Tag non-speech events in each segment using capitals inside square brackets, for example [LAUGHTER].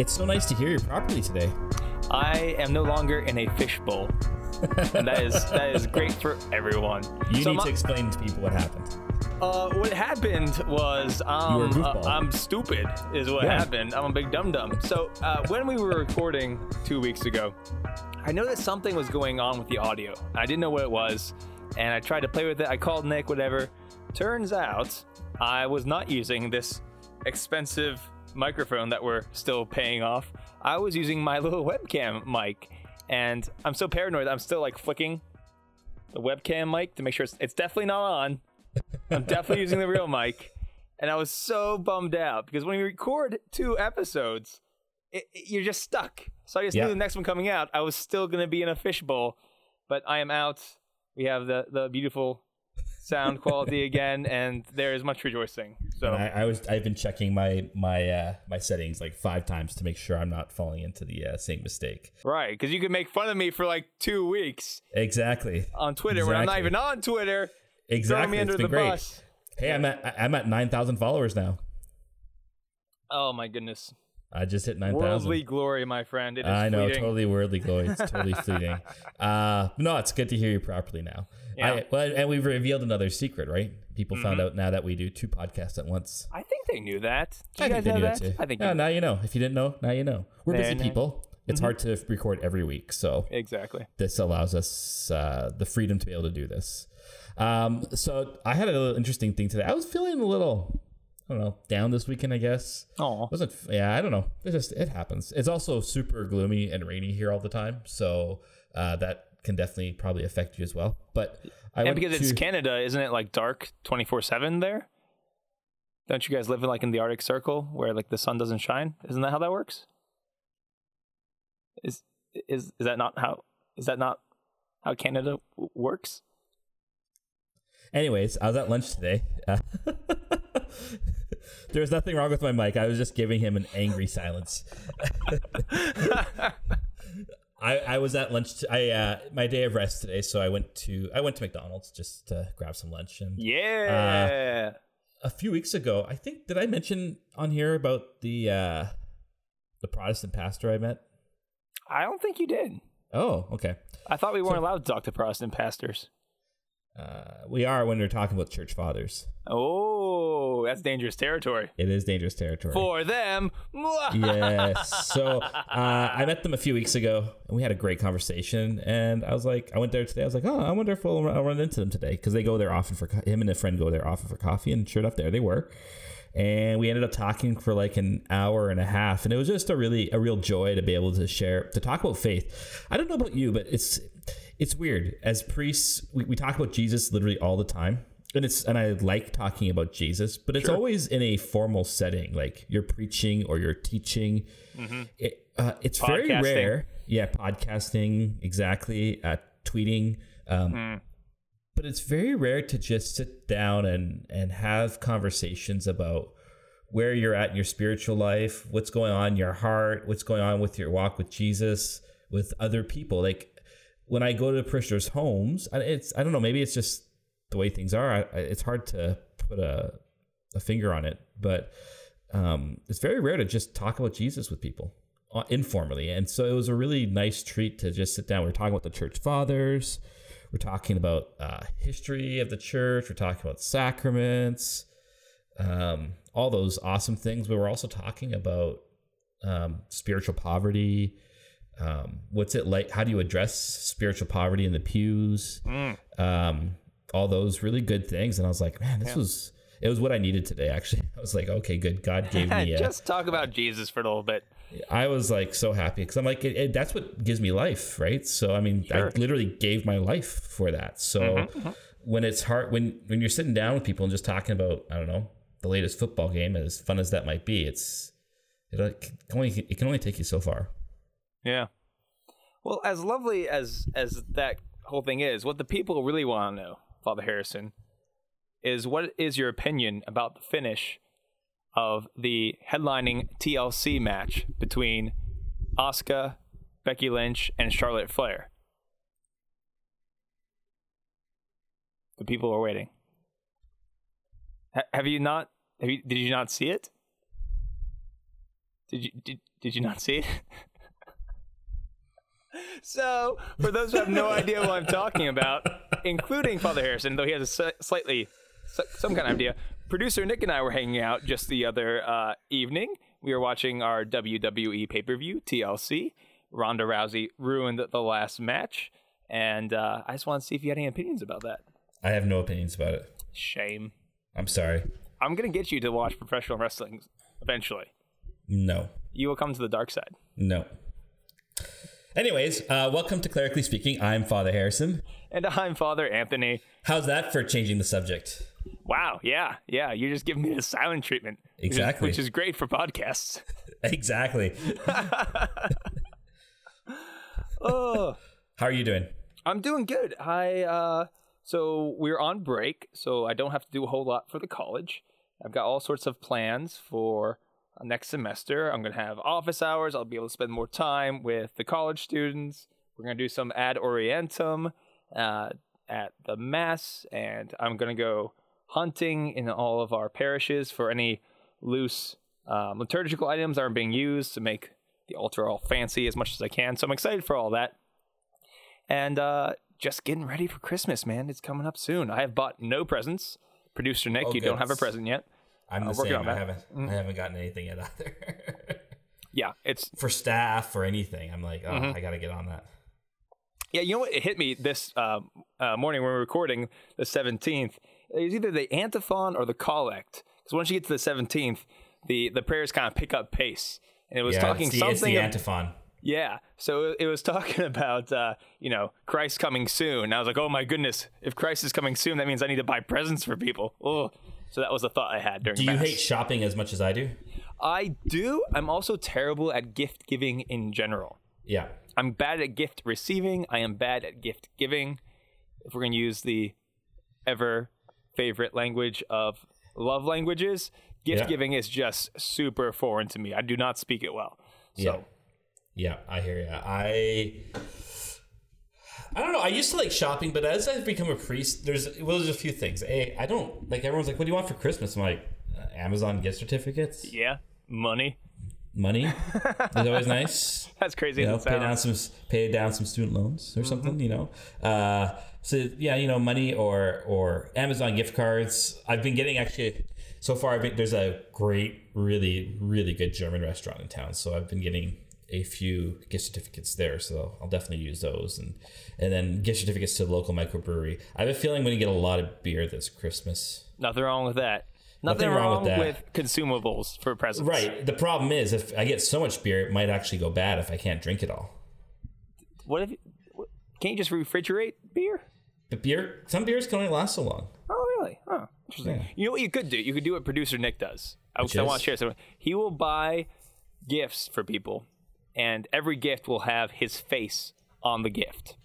It's so nice to hear you properly today. I am no longer in a fishbowl. and that is that is great for everyone. You So need my- to explain to people what happened. Uh, what happened was um, uh. I'm stupid, is what Yeah. happened. I'm a big dum dum. So uh, when we were recording two weeks ago, I noticed something was going on with the audio. I didn't know what it was, and I tried to play with it. I called Nick, whatever. Turns out I was not using this expensive microphone that we're still paying off. I was using my [LAUGHS] little webcam mic, and I'm so paranoid. I'm still like flicking the webcam mic to make sure it's, it's definitely not on. I'm definitely using the real [LAUGHS] mic. And I was so bummed out because when you record two episodes, it, it- you're just stuck. So I just Yeah. knew the next one coming out, I was still going to be in a fishbowl, but I am out. We have the, the beautiful sound quality again, and there is much rejoicing. So I, I was I've been checking my my uh, my settings like five times to make sure I'm not falling into the uh, same mistake. right, because you could make fun of me for like two weeks Exactly. on Twitter when I'm not even on Twitter, Exactly. me under the great. bus. Hey, I'm at I'm at nine thousand followers now. Oh my goodness, I just hit nine thousand. worldly glory, my friend. It is I know, fleeting. totally worldly [LAUGHS] glory. It's totally fleeting. Uh, no, it's good to hear you properly now. Yeah. I, well, and we've revealed another secret, right? People found Mm-hmm. out now that we do two podcasts at once. I think they knew that. I you think guys they know knew that? too. I think yeah, now you know. If you didn't know, now you know. We're busy people. It's Mm-hmm. hard to record every week, so exactly. this allows us uh, the freedom to be able to do this. Um, so I had a little interesting thing today. I was feeling a little, I don't know, down this weekend. I guess Oh, wasn't. Yeah, I don't know. It just it happens. It's also super gloomy and rainy here all the time, so uh, that can definitely probably affect you as well. But I and because it's Canada, isn't it like dark twenty four seven there? Don't you guys live in like in the Arctic Circle where like the sun doesn't shine? Isn't that how that works? Is is is that not how is that not how Canada w- works? Anyways, I was at lunch today. Uh, [LAUGHS] there was nothing wrong with my mic. I was just giving him an angry silence. [LAUGHS] I, I was at lunch. T- I uh, my day of rest today, so I went to I went to McDonald's just to grab some lunch. And yeah. a few weeks ago, I think did I mention on here about the uh, the Protestant pastor I met? I don't think you did. Oh, okay. I thought we weren't allowed to talk to Protestant pastors. Uh, we are when we're talking about church fathers. Oh, that's dangerous territory It is dangerous territory. for them. yes. [LAUGHS] So uh, I met them a few weeks ago, and we had a great conversation. And I was like, I went there today. I was like, oh, I wonder if we'll I'll run into them today because they go there often for co- him and a friend go there often for coffee. And sure enough, there they were. And we ended up talking for like an hour and a half, and it was just a really a real joy to be able to share to talk about faith. I don't know about you, but it's it's weird as priests we, we talk about Jesus literally all the time. And it's and I like talking about Jesus, but it's always in a formal setting, like you're preaching or you're teaching. It, uh, it's very rare, yeah, podcasting exactly, uh, tweeting, um, but it's very rare to just sit down and and have conversations about where you're at in your spiritual life, what's going on in your heart, what's going on with your walk with Jesus, with other people. Like when I go to parishioners' homes, it's I don't know, maybe it's just the way things are. I, it's hard to put a a finger on it, but um, it's very rare to just talk about Jesus with people uh, informally. And so it was a really nice treat to just sit down. We are talking about the church fathers. We're talking about uh, history of the church. We're talking about sacraments, um, all those awesome things. But we're also talking about um, spiritual poverty. Um, what's it like? How do you address spiritual poverty in the pews? Um, all those really good things. And I was like, man, this was it was what I needed today. Actually, [LAUGHS] I was like, okay, good. God gave me. [LAUGHS] A, Just talk about Jesus for a little bit. I was like so happy because I'm like, it, it- that's what gives me life, right? So I mean, Sure. I literally gave my life for that. So when it's hard, when when you're sitting down with people and just talking about, I don't know, the latest football game, as fun as that might be, it's it can only it can only take you so far. Yeah. Well, as lovely as as that whole thing is, what the people really want to know, Father Harrison, is what is your opinion about the finish of the headlining TLC match between Asuka, Becky Lynch, and Charlotte Flair? The people are waiting. Ha- have you not? Have you? Did you not see it? Did you did, did you not see it? [LAUGHS] so, for those who have no idea what I'm talking about, including Father Harrison, though he has a slightly some kind of idea, producer Nick and I were hanging out just the other uh, evening. We were watching our WWE pay per view TLC. Ronda Rousey ruined the last match, and uh, I just want to see if you had any opinions about that. I have no opinions about it. Shame. I'm sorry. I'm gonna get you to watch professional wrestling eventually. No. You will come to the dark side. No. Anyways, uh, welcome to Clerically Speaking. I'm Father Harrison. And I'm Father Anthony. How's that for changing the subject? Wow. Yeah. Yeah. You're just giving me the silent treatment. Exactly. Which is, which is great for podcasts. [LAUGHS] [LAUGHS] exactly. [LAUGHS] oh. How are you doing? I'm doing good. I, uh, so we're on break, so I don't have to do a whole lot for the college. I've got all sorts of plans for next semester. I'm going to have office hours. I'll be able to spend more time with the college students. We're going to do some ad orientem uh, at the mass, and I'm going to go hunting in all of our parishes for any loose um, liturgical items that are being used to make the altar all fancy as much as I can. So I'm excited for all that. And uh, just getting ready for Christmas, man. It's coming up soon. I have bought no presents. Producer Nick, oh, you don't have a present yet. I'm the uh, same. I haven't mm-hmm. I haven't gotten anything yet either. [LAUGHS] yeah, it's for staff or anything. I'm like, oh, mm-hmm. I got to get on that. Yeah, you know what? It hit me this uh, uh, morning when we were recording the 17th. It was either the antiphon or the collect. Because once you get to the 17th, the the prayers kind of pick up pace, and it was yeah, talking it's the, something. It's the antiphon. Of, yeah, so it was [LAUGHS] talking about uh, you know Christ coming soon. And I was like, oh my goodness, if Christ is coming soon, that means I need to buy presents for people. Oh, so that was a thought I had during. Do you mass. hate shopping as much as I do? I do. I'm also terrible at gift giving in general. Yeah. I'm bad at gift receiving. I am bad at gift giving. If we're going to use the ever favorite language of love languages, gift yeah. giving is just super foreign to me. I do not speak it well. So. Yeah. Yeah, I hear you. I I don't know. I used to like shopping, but as I've become a priest, there's well, there's a few things. A, I don't like. Everyone's like, "What do you want for Christmas?" I'm like, uh, Amazon gift certificates. Yeah, money. Money [LAUGHS] is always nice. That's crazy. You know, pay down some pay down some student loans or mm-hmm. something. You know, uh, so yeah, you know, money or or Amazon gift cards. I've been getting actually so far. I've been, there's a great, really, really good German restaurant in town, so I've been getting a few gift certificates there, so I'll definitely use those, and and then gift certificates to the local microbrewery. I have a feeling we're gonna get a lot of beer this Christmas. Nothing wrong with that. Nothing, Nothing wrong, wrong, with, with consumables for presents. Right. The problem is if I get so much beer, it might actually go bad if I can't drink it all. What if? Can't you just refrigerate beer? The beer, some beers can only last so long. Oh, really? Oh, interesting. Yeah. You know what you could do? You could do what producer Nick does. I, I want to share something. He will buy gifts for people and every gift will have his face on the gift.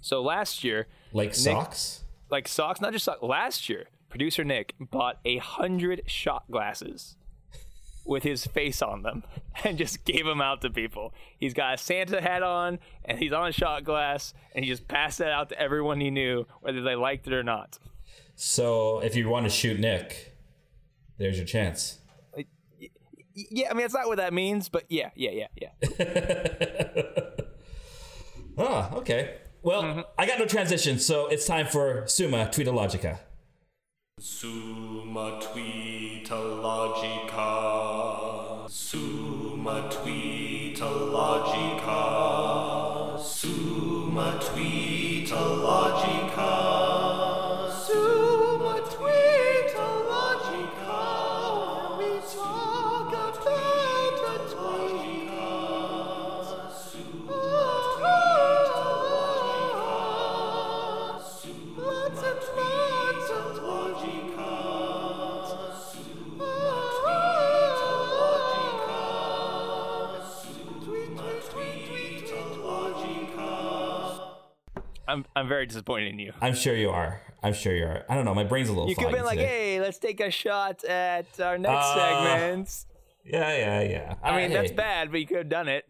So last year, like Nick, socks, like socks, not just socks. Last year, producer Nick bought a hundred shot glasses with his face on them [LAUGHS] and just gave them out to people. He's got a Santa hat on and he's on a shot glass and he just passed that out to everyone he knew, whether they liked it or not. So if you want to shoot Nick, there's your chance yeah, I mean, it's not what that means, but yeah, yeah, yeah, yeah. [LAUGHS] ah, okay. Well, mm-hmm. I got no transition, so it's time for Summa Tweetologica. Summa Tweetologica. Summa Tweetologica. I'm I'm very disappointed in you. I'm sure you are. I'm sure you are. I don't know. My brain's a little. You could have been like, today. "Hey, let's take a shot at our next uh, segment." Yeah, yeah, yeah. I mean, that's bad, but you could have done it.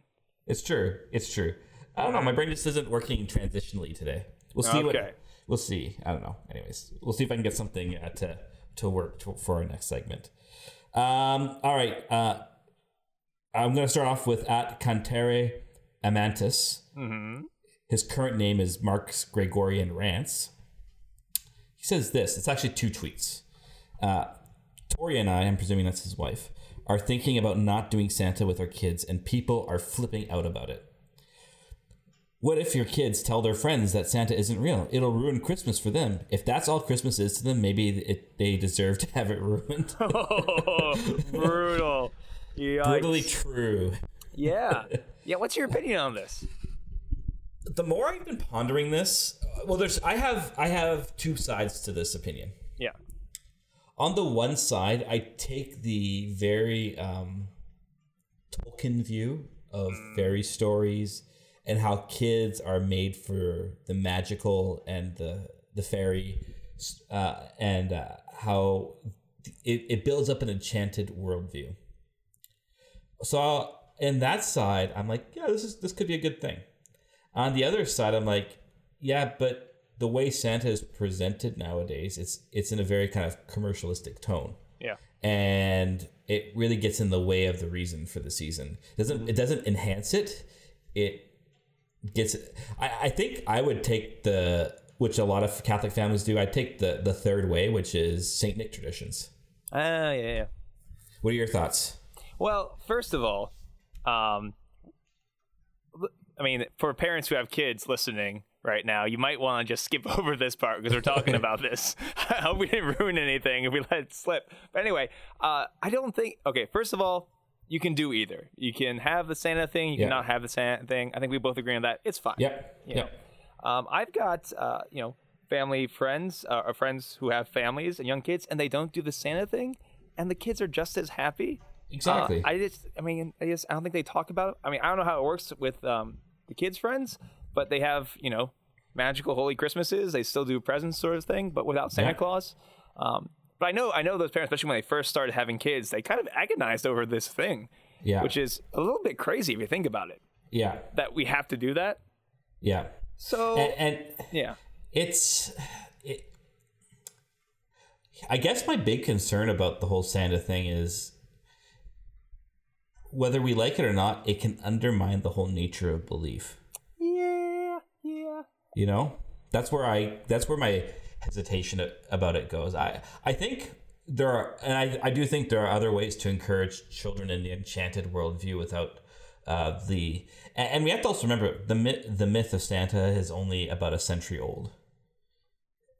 It's true. It's true. I don't know. My brain just isn't working transitionally today. We'll see okay. what. We'll see. I don't know. Anyways, we'll see if I can get something uh, to to work to, for our next segment. Um. All right. Uh. I'm going to start off with at Cantare Amantis. Mm-hmm. His current name is Marks Gregorian Rants. He says this. It's actually two tweets. Uh, Tori and I, I'm presuming that's his wife, are thinking about not doing Santa with our kids, and people are flipping out about it. What if your kids tell their friends that Santa isn't real? It'll ruin Christmas for them. If that's all Christmas is to them, maybe it, they deserve to have it ruined. [LAUGHS] Oh, brutal. Yikes. Brutally true. Yeah. [LAUGHS] Yeah. What's your opinion on this? The more I've been pondering this, uh, well, there's I have I have two sides to this opinion. Yeah. On the one side, I take the very um, Tolkien view of fairy stories and how kids are made for the magical and the the fairy, uh, and uh, how it, it builds up an enchanted worldview. So in that side, I'm like, yeah, this is this could be a good thing. On the other side, I'm like, yeah, but the way Santa is presented nowadays, it's it's in a very kind of commercialistic tone Yeah. and it really gets in the way of the reason for the season. It doesn't it doesn't enhance it? It gets. I, I think I would take the which a lot of Catholic families do. I take the the third way, which is Saint Nick traditions. Ah, yeah, yeah. What are your thoughts? Well, first of all, um, I mean, for parents who have kids listening right now, you might want to just skip [LAUGHS] over this part because we're talking about this. [LAUGHS] I hope we didn't ruin anything if we let it slip. But anyway, uh, I don't think. Okay, first of all, you can do either. You can have the Santa thing. You Yeah. cannot have the Santa thing. I think we both agree on that. It's fine. Yep. You Yep. um, I've got uh, you know family friends uh, or friends who have families and young kids, and they don't do the Santa thing, and the kids are just as happy. Exactly. Uh, I just, I mean, I just, I don't think they talk about. It. I mean, I don't know how it works with um, the kids' friends, but they have, you know, magical holy Christmases. They still do presents, sort of thing, but without Santa Yeah. Claus. Um, but I know, I know those parents, especially when they first started having kids, they kind of agonized over this thing, yeah. which is a little bit crazy if you think about it. yeah. That we have to do that. Yeah. So And, and yeah, it's it, i guess my big concern about the whole santa thing is whether we like it or not it can undermine the whole nature of belief yeah, yeah. you know that's where i that's where my hesitation about it goes i i think there are and i, I do think there are other ways to encourage children in the enchanted worldview without uh, the and, we have to also remember the myth the myth of santa is only about a century old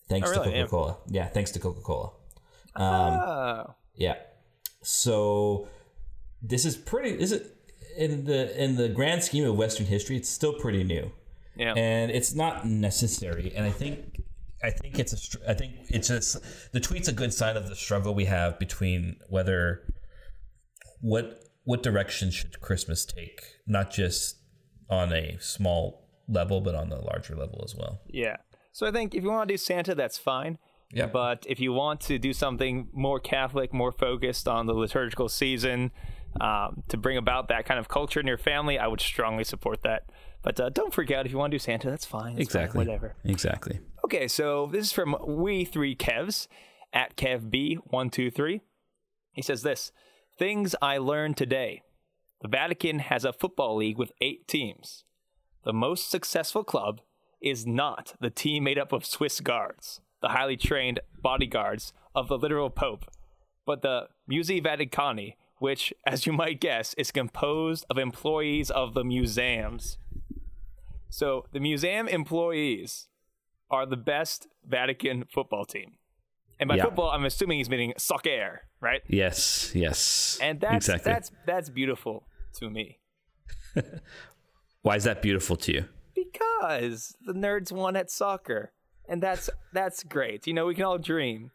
thanks Oh, really? to coca-cola yeah. thanks to coca-cola um, Oh, yeah. So this is pretty is in the in the grand scheme of Western history, it's still pretty new. yeah. And it's not necessary. And I think I think it's a I think it's just the tweet's a good sign of the struggle we have between whether what what direction should Christmas take, not just on a small level, but on the larger level as well. Yeah. So I think if you want to do Santa, that's fine. Yeah. But if you want to do something more Catholic, more focused on the liturgical season, um, to bring about that kind of culture in your family, I would strongly support that. But uh, don't freak out if you want to do Santa. That's fine. That's fine, whatever. Exactly. Okay, so this is from We Three Kevs at KevB123. He says this Things I learned today. The Vatican has a football league with eight teams. The most successful club is not the team made up of Swiss guards, the highly trained bodyguards of the literal Pope, but the Musei Vaticani, which, as you might guess, is composed of employees of the museums. So the museum employees are the best Vatican football team. And by Yeah. football, I'm assuming he's meaning soccer, right? Yes, yes. And that's that's that's beautiful to me [LAUGHS] why is that beautiful to you? because the nerds won at soccer, and that's that's great. You know, we can all dream.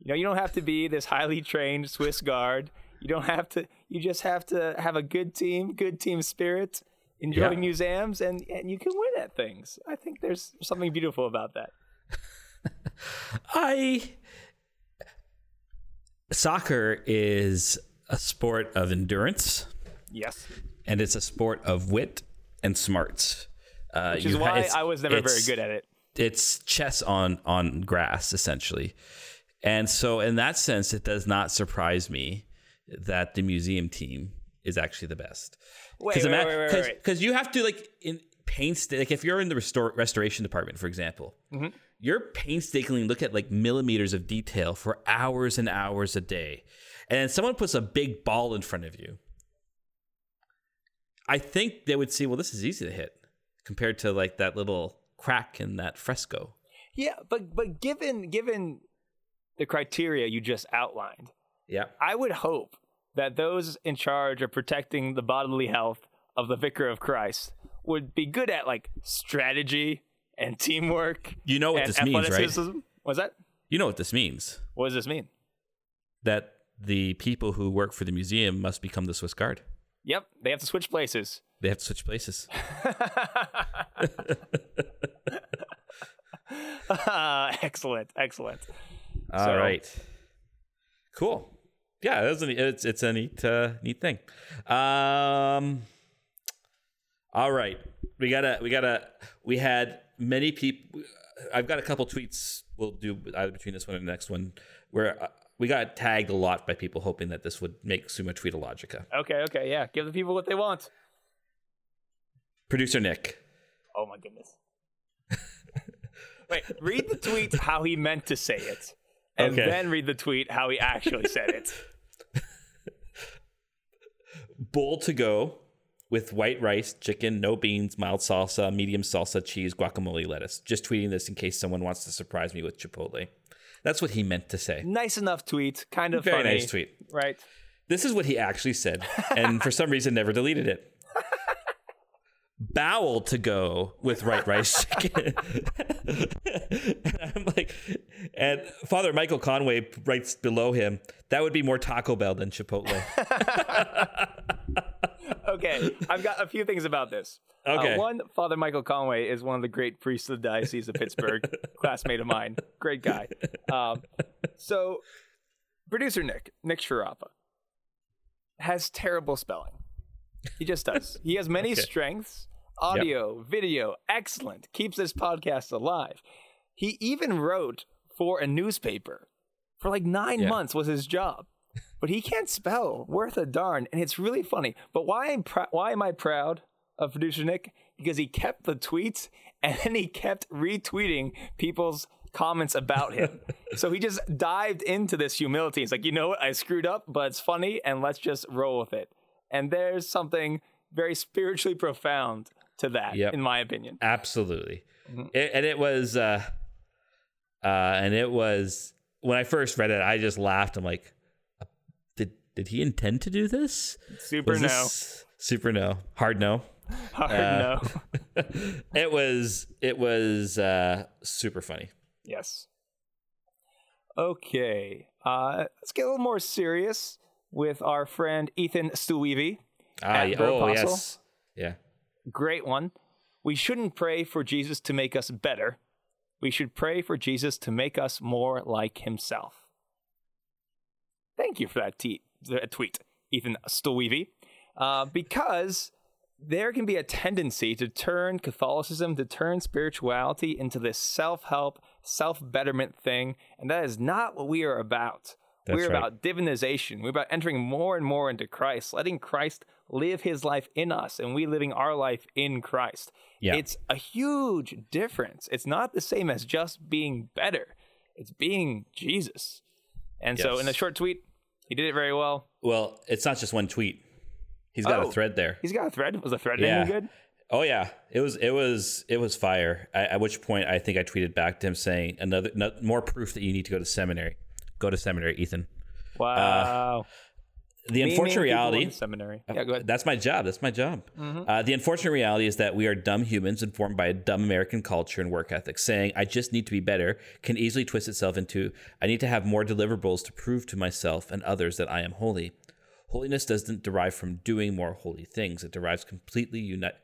You know, you don't have to be this highly trained Swiss guard. You don't have to. You just have to have a good team, good team spirit, enjoy Yeah. museums, and and you can win at things. I think there's something beautiful about that. [LAUGHS] I soccer is a sport of endurance Yes, and it's a sport of wit and smarts. Uh, which is why I was never very good at it. It's chess on on grass essentially, and so in that sense, it does not surprise me that the museum team is actually the best. Because you have to like in painstaking. Like if you're in the restore, restoration department, for example, Mm-hmm. you're painstakingly look at like millimeters of detail for hours and hours a day, and someone puts a big ball in front of you. I think they would see, well, this is easy to hit compared to like that little crack in that fresco. Yeah, but but given given the criteria you just outlined, Yeah. I would hope that those in charge of protecting the bodily health of the vicar of Christ would be good at like strategy and teamwork. You know what this means, right? What's that? You know what this means. What does this mean? That the people who work for the museum must become the Swiss Guard. Yep, they have to switch places. They have to switch places. [LAUGHS] [LAUGHS] excellent, excellent. All So- right. Cool. Yeah, a, it's it's a neat uh, neat thing. Um. All right, we gotta we gotta we had many people. I've got a couple tweets. We'll do either between this one and the next one where uh, we got tagged a lot by people hoping that this would make Summa Tweetologica. Okay, okay, yeah. Give the people what they want. Producer Nick. Oh my goodness. Wait, read the tweet how he meant to say it. And Okay. then read the tweet how he actually said it. [LAUGHS] bowl to go with white rice, chicken, no beans, mild salsa, medium salsa, cheese, guacamole, lettuce. Just tweeting this in case someone wants to surprise me with Chipotle. That's what he meant to say. Nice enough tweet, kind of Very funny. nice tweet. Right. This is what he actually said, and for some reason never deleted it. [LAUGHS] Bowel to go with white rice chicken. [LAUGHS] [LAUGHS] and I'm like, and Father Michael Conway writes below him, that would be more Taco Bell than Chipotle. [LAUGHS] [LAUGHS] Okay, I've got a few things about this. Uh, Okay. one, Father Michael Conway is one of the great priests of the Diocese of Pittsburgh, classmate of mine. Great guy. Um, so, producer Nick, Nick Sharapa, has terrible spelling. He just does. He has many strengths audio, video, excellent, keeps this podcast alive. He even wrote for a newspaper for like nine Yeah. months was his job but he can't spell worth a darn, and it's really funny. But why am pr- why am I proud of producer Nick? Because he kept the tweets and then he kept retweeting people's comments about him. [LAUGHS] so he just dived into this humility. It's like, you know what, I screwed up, but it's funny, and let's just roll with it. And there's something very spiritually profound to that, Yep. in my opinion. Absolutely. It, and it was, uh, uh, and it was when I first read it, I just laughed. I'm like, did did he intend to do this? Super Was no, this- super no, hard no. hard uh, no. [LAUGHS] it was it was uh, super funny. Yes. Okay. Uh, let's get a little more serious with our friend Ethan Stuivi. Ah, yeah. oh Apostle. yes, yeah. Great one. We shouldn't pray for Jesus to make us better. We should pray for Jesus to make us more like himself. Thank you for that te- tweet, Ethan Stuivi. Uh, because there can be a tendency to turn Catholicism, to turn spirituality into this self help, self betterment thing. And that is not what we are about. That's We're right. about divinization. We're about entering more and more into Christ, letting Christ live his life in us, and we living our life in Christ. Yeah. It's a huge difference. It's not the same as just being better, it's being Jesus. And so, in a short tweet, he did it very well. Well, it's not just one tweet. He's got Oh. a thread there. He's got a thread. Was the thread Yeah. any good? Oh yeah, it was it was it was fire. At, at which point, I think I tweeted back to him saying another no, more proof that you need to go to seminary. Go to seminary, Ethan. Wow. The Me, unfortunate reality seminary. Yeah, go ahead. That's my job. That's my job. Uh, the unfortunate reality is that we are dumb humans informed by a dumb American culture and work ethic. Saying, I just need to be better can easily twist itself into, I need to have more deliverables to prove to myself and others that I am holy. Holiness doesn't derive from doing more holy things, it derives completely unite.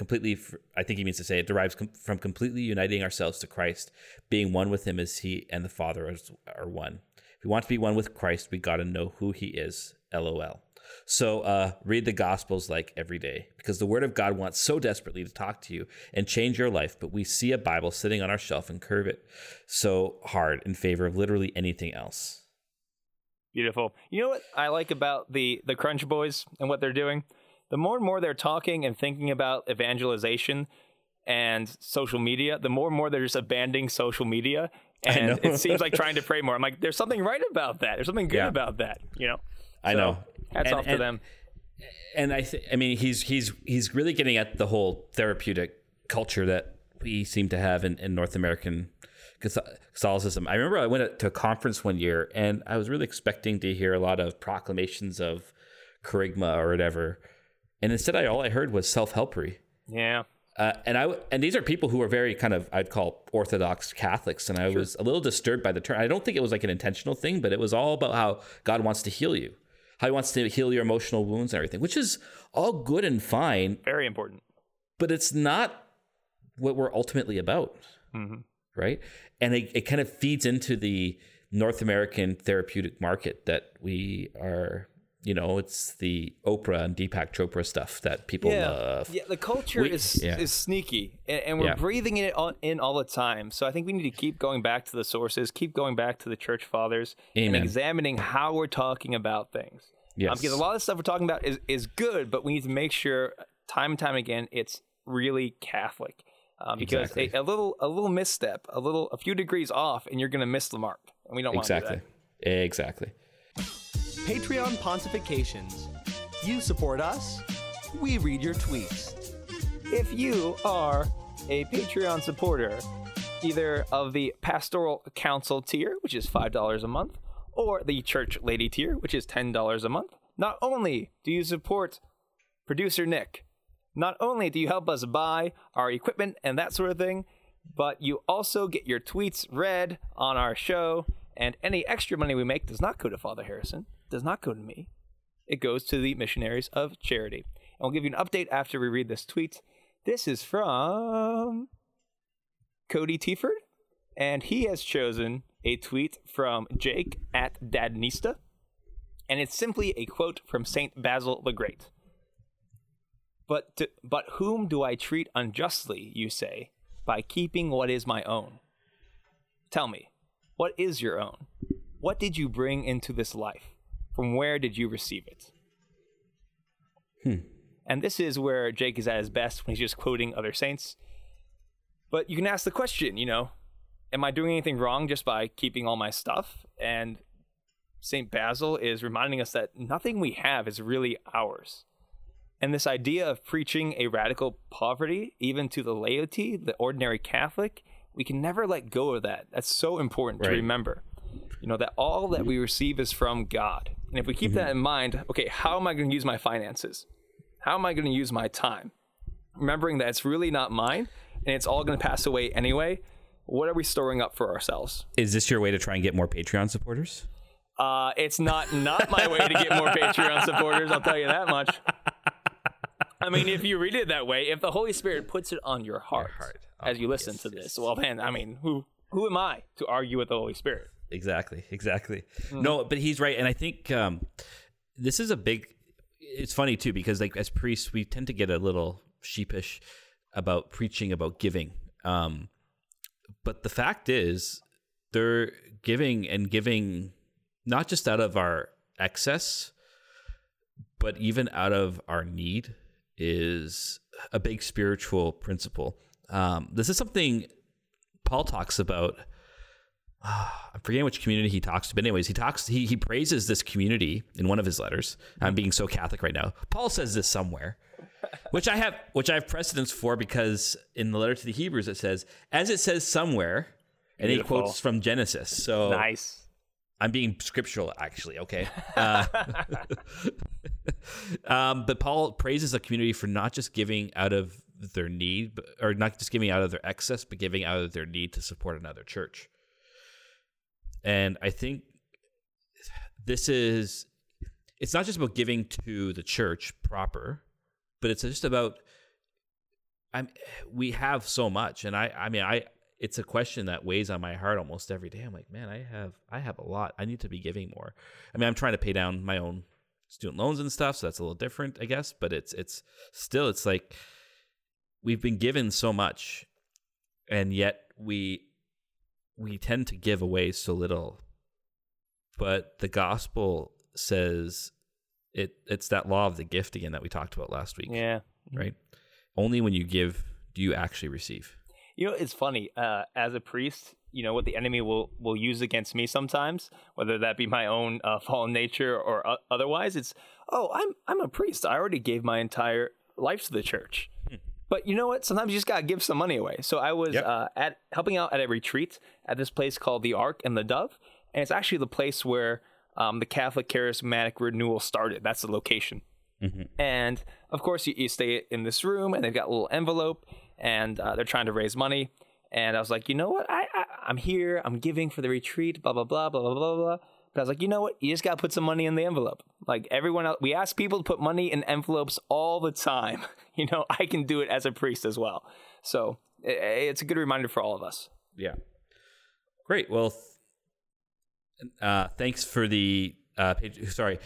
Completely, I think he means to say it derives com- from completely uniting ourselves to Christ, being one with Him as He and the Father are one. If we want to be one with Christ, we got to know who He is. LOL. So uh, read the Gospels like every day because the Word of God wants so desperately to talk to you and change your life, but we see a Bible sitting on our shelf and curve it so hard in favor of literally anything else. Beautiful. You know what I like about the the Crunch Boys and what they're doing? The more and more they're talking and thinking about evangelization and social media, the more and more they're just abandoning social media. [LAUGHS] And it seems like trying to [LAUGHS] pray more. I'm like, there's something right about that. There's something good Yeah. about that. You know. I So, know. Hats And- off to and- them. and I, th- I mean, he's he's he's really getting at the whole therapeutic culture that we seem to have in, in North American Catho- Catholicism. I remember I went to a conference one year, and I was really expecting to hear a lot of proclamations of charisma or whatever, and instead, I all I heard was self helpery. Yeah. Uh, and I and these are people who are very kind of I'd call Orthodox Catholics, and I was a little disturbed by the term. I don't think it was like an intentional thing, but it was all about how God wants to heal you, how He wants to heal your emotional wounds and everything, which is all good and fine, Very important. but it's not what we're ultimately about, right? And it, it kind of feeds into the North American therapeutic market that we are. You know, it's the Oprah and Deepak Chopra stuff that people love. Yeah, the culture We- is yeah. is sneaky, and, and we're Yeah. breathing it all, in all the time. So I think we need to keep going back to the sources, keep going back to the church fathers, Amen. and examining how we're talking about things. Um, Yes. because a lot of the stuff we're talking about is is good, but we need to make sure time and time again it's really Catholic. Um, because Exactly. a, a little a little misstep, a little a few degrees off, and you're going to miss the mark, and we don't want Exactly. Exactly. Patreon pontifications. You support us, we read your tweets. if you are a Patreon supporter, either of the Pastoral Council tier, which is $5 a month, or the Church Lady tier, which is $10 a month, not only do you support producer Nick, not only do you help us buy our equipment and that sort of thing, but you also get your tweets read on our show, and any extra money we make does not go to Father Harrison, does not go to me. It goes to the missionaries of charity. And we'll give you an update after we read this tweet. This is from Cody Tieford, and he has chosen a tweet from Jake at Dadnista, and it's simply a quote from Saint Basil the Great. But to, but whom do I treat unjustly? You say by keeping what is my own. Tell me, what is your own? What did you bring into this life? From where did you receive it? Hmm. And this is where Jake is at his best when he's just quoting other saints. But you can ask the question, you know, am I doing anything wrong just by keeping all my stuff? And St. Basil is reminding us that nothing we have is really ours. And this idea of preaching a radical poverty, even to the laity, the ordinary Catholic, we can never let go of that. That's so important to remember. You know, that all that we receive is from God. And if we keep that in mind, okay, how am I going to use my finances? How am I going to use my time? Remembering that it's really not mine and it's all going to pass away anyway. What are we storing up for ourselves? Is this your way to try and get more Patreon supporters? Uh, it's not not my way to get more [LAUGHS] Patreon supporters. I'll tell you that much. I mean, if you read it that way, if the Holy Spirit puts it on your heart, heart. as you listen to this, well, man, I mean, who who am I to argue with the Holy Spirit? Exactly, exactly. Mm. No, but he's right, and I think um, this is a big. It's funny too because like as priests, we tend to get a little sheepish about preaching about giving. Um, but the fact is, they're giving and giving not just out of our excess, but even out of our need is a big spiritual principle. Um, this is something Paul talks about. [SIGHS] I'm forgetting which community he talks to, but anyways, he talks. He he praises this community in one of his letters. I'm being so Catholic right now. Paul says this somewhere, which I have which I have precedence for because in the letter to the Hebrews it says, as it says somewhere, and Beautiful. he quotes from Genesis. So Nice. I'm being scriptural, actually. Okay. Uh, [LAUGHS] um, but Paul praises the community for not just giving out of their need, but, or not just giving out of their excess, but giving out of their need to support another church. And I think this is, it's not just about giving to the church proper, but it's just about, I'm, we have so much. And I, I mean, I, it's a question that weighs on my heart almost every day. I'm like, man, I have I have a lot. I need to be giving more. I mean, I'm trying to pay down my own student loans and stuff, so that's a little different, I guess. But it's it's still it's like we've been given so much, and yet we we tend to give away so little but the gospel says it it's that law of the gift again that we talked about last week. Yeah. Right? Only when you give do you actually receive. You know, it's funny. Uh, as a priest, you know what the enemy will will use against me sometimes, whether that be my own uh, fallen nature or uh, otherwise. It's oh, I'm I'm a priest. I already gave my entire life to the church. But you know what? Sometimes you just gotta give some money away. So I was yep. uh, at helping out at a retreat at this place called the Ark and the Dove, and it's actually the place where um, the Catholic Charismatic Renewal started. That's the location. Mm-hmm. And of course, you, you, stay in this room, and they've got a little envelope, and uh, they're trying to raise money. And I was like, you know what? I, I I'm here. I'm giving for the retreat. Blah blah blah blah blah blah blah. But I was like, you know what? You just got to put some money in the envelope. Like everyone else, we ask people to put money in envelopes all the time. [LAUGHS] You know, I can do it as a priest as well. So it's a good reminder for all of us. Yeah. Great. Well, uh, thanks for the uh, page. Sorry,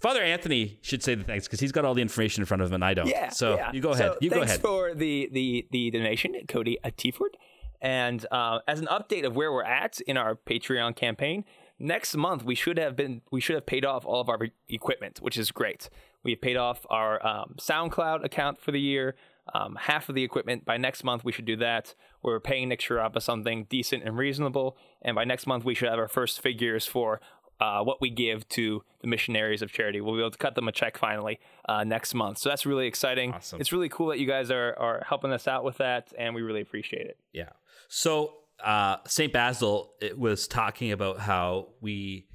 Father Anthony should say the thanks because he's got all the information in front of him and I don't. Yeah. So yeah. you go ahead. So you go ahead. for the the the donation, Cody Atiford. And uh, as an update of where we're at in our Patreon campaign, next month we should have been we should have paid off all of our equipment, which is great. We've paid off our um, SoundCloud account for the year. Um, half of the equipment by next month we should do that. We're paying Nick Sharapa something decent and reasonable, and by next month we should have our first figures for uh, what we give to the missionaries of charity. We'll be able to cut them a check finally uh, next month. So that's really exciting. Awesome. It's really cool that you guys are are helping us out with that, and we really appreciate it. Yeah. So uh, Saint Basil it was talking about how we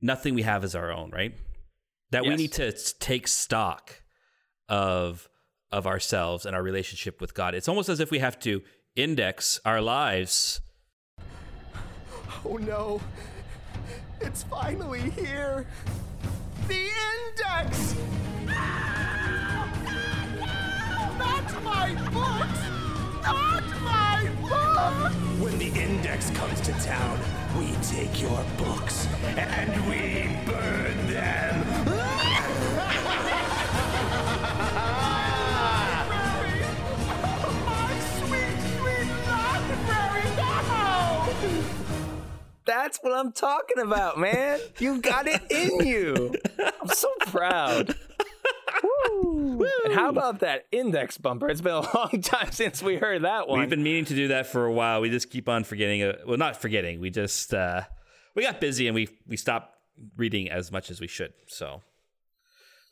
nothing we have is our own, right? That yes. we need to take stock of of ourselves and our relationship with God. It's almost as if we have to index our lives. Oh no. It's finally here. The index. No, no, no, not my books. Index comes to town, we take your books and we burn them. That's what I'm talking about, man. You've got it in you. I'm so proud. Woo. And how about that index bumper? It's been a [LAUGHS] long time since we heard that one. We've been meaning to do that for a while. We just keep on forgetting. Uh, well, not forgetting. We just uh, we got busy and we we stopped reading as much as we should. So,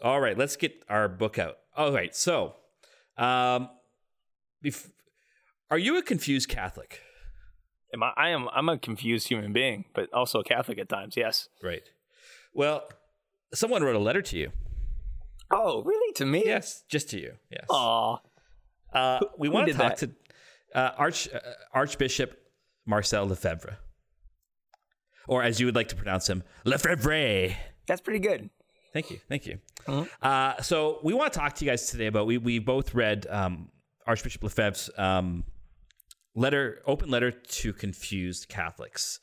all right, let's get our book out. All right, so, um, bef- are you a confused Catholic? Am I, I am I'm a confused human being, but also a Catholic at times. Yes. Right. Well, someone wrote a letter to you. Oh, really? To me? Yes, just to you. Yes. Aw. Uh, we want to talk that? to uh, Arch uh, Archbishop Marcel Lefebvre, or as you would like to pronounce him, Lefebvre. That's pretty good. Thank you. Thank you. Uh-huh. Uh, so we want to talk to you guys today about we we both read um, Archbishop Lefebvre's um, letter open letter to confused catholics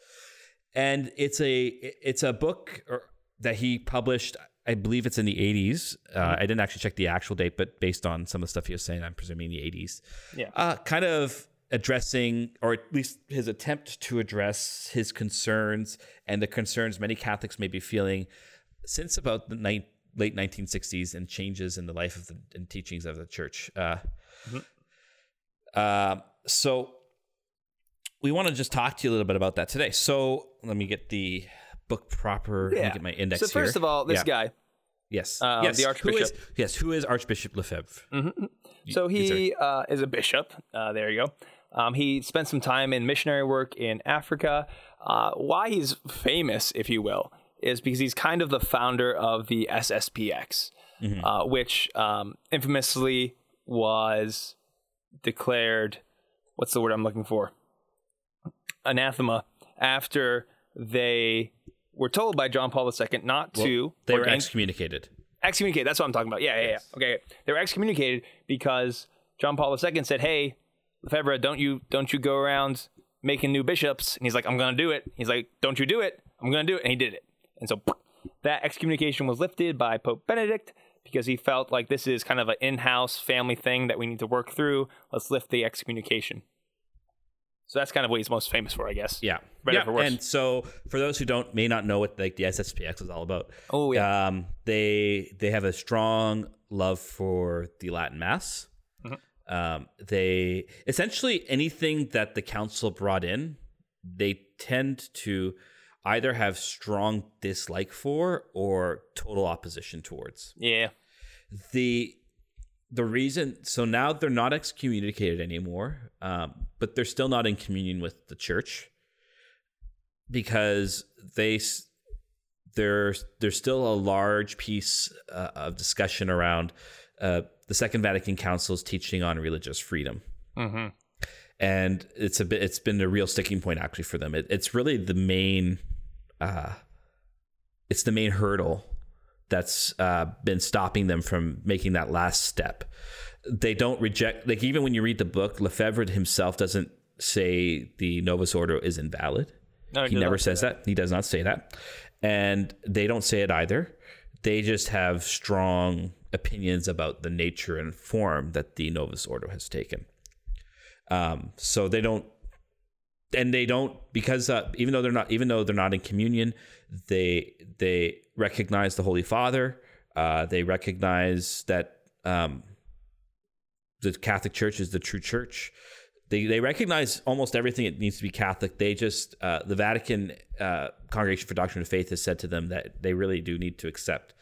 and it's a it's a book that he published i believe it's in the 80s uh, mm-hmm. i didn't actually check the actual date but based on some of the stuff he was saying i'm presuming the 80s yeah uh, kind of addressing or at least his attempt to address his concerns and the concerns many catholics may be feeling since about the ni- late 1960s and changes in the life of the and teachings of the church uh, mm-hmm. uh, so we want to just talk to you a little bit about that today. So let me get the book proper. Yeah. Let me get my index So first here. of all, this yeah. guy. Yes. Uh, yes. The Archbishop. Who is, yes. Who is Archbishop Lefebvre? Mm-hmm. So he uh, is a bishop. Uh, there you go. Um, he spent some time in missionary work in Africa. Uh, why he's famous, if you will, is because he's kind of the founder of the SSPX, mm-hmm. Uh, which um, infamously was declared. What's the word I'm looking for? anathema after they were told by John Paul II not well, to. They were excommunicated. Excommunicated. That's what I'm talking about. Yeah, yeah, yes. yeah. Okay, they were excommunicated because John Paul II said, "Hey, Lefebvre, don't you don't you go around making new bishops?" And he's like, "I'm going to do it." He's like, "Don't you do it? I'm going to do it," and he did it. And so that excommunication was lifted by Pope Benedict because he felt like this is kind of an in-house family thing that we need to work through. Let's lift the excommunication. So that's kind of what he's most famous for, I guess. Yeah. Better yeah. And so for those who don't may not know what like the SSPX is all about. Oh, yeah. Um, they they have a strong love for the Latin Mass. Mm-hmm. Um, they essentially anything that the council brought in, they tend to either have strong dislike for or total opposition towards. Yeah. the the reason so now they're not excommunicated anymore um, but they're still not in communion with the church because they there's there's still a large piece uh, of discussion around uh, the Second Vatican Council's teaching on religious freedom, Mm-hmm. and it's a bit it's been a real sticking point actually for them. It, it's really the main uh, it's the main hurdle that's uh, been stopping them from making that last step. They don't reject like even when you read the book, Lefebvre himself doesn't say the Novus Ordo is invalid. No, he never says that. He does not say that, and they don't say it either. They just have strong opinions about the nature and form that the Novus Ordo has taken. Um, so they don't and they don't because uh, even though they're not even though they're not in communion they they recognize the holy father uh, they recognize that um, the catholic church is the true church. They, they recognize almost everything it needs to be catholic. They just uh, the vatican uh, congregation for doctrine of faith has said to them that they really do need to accept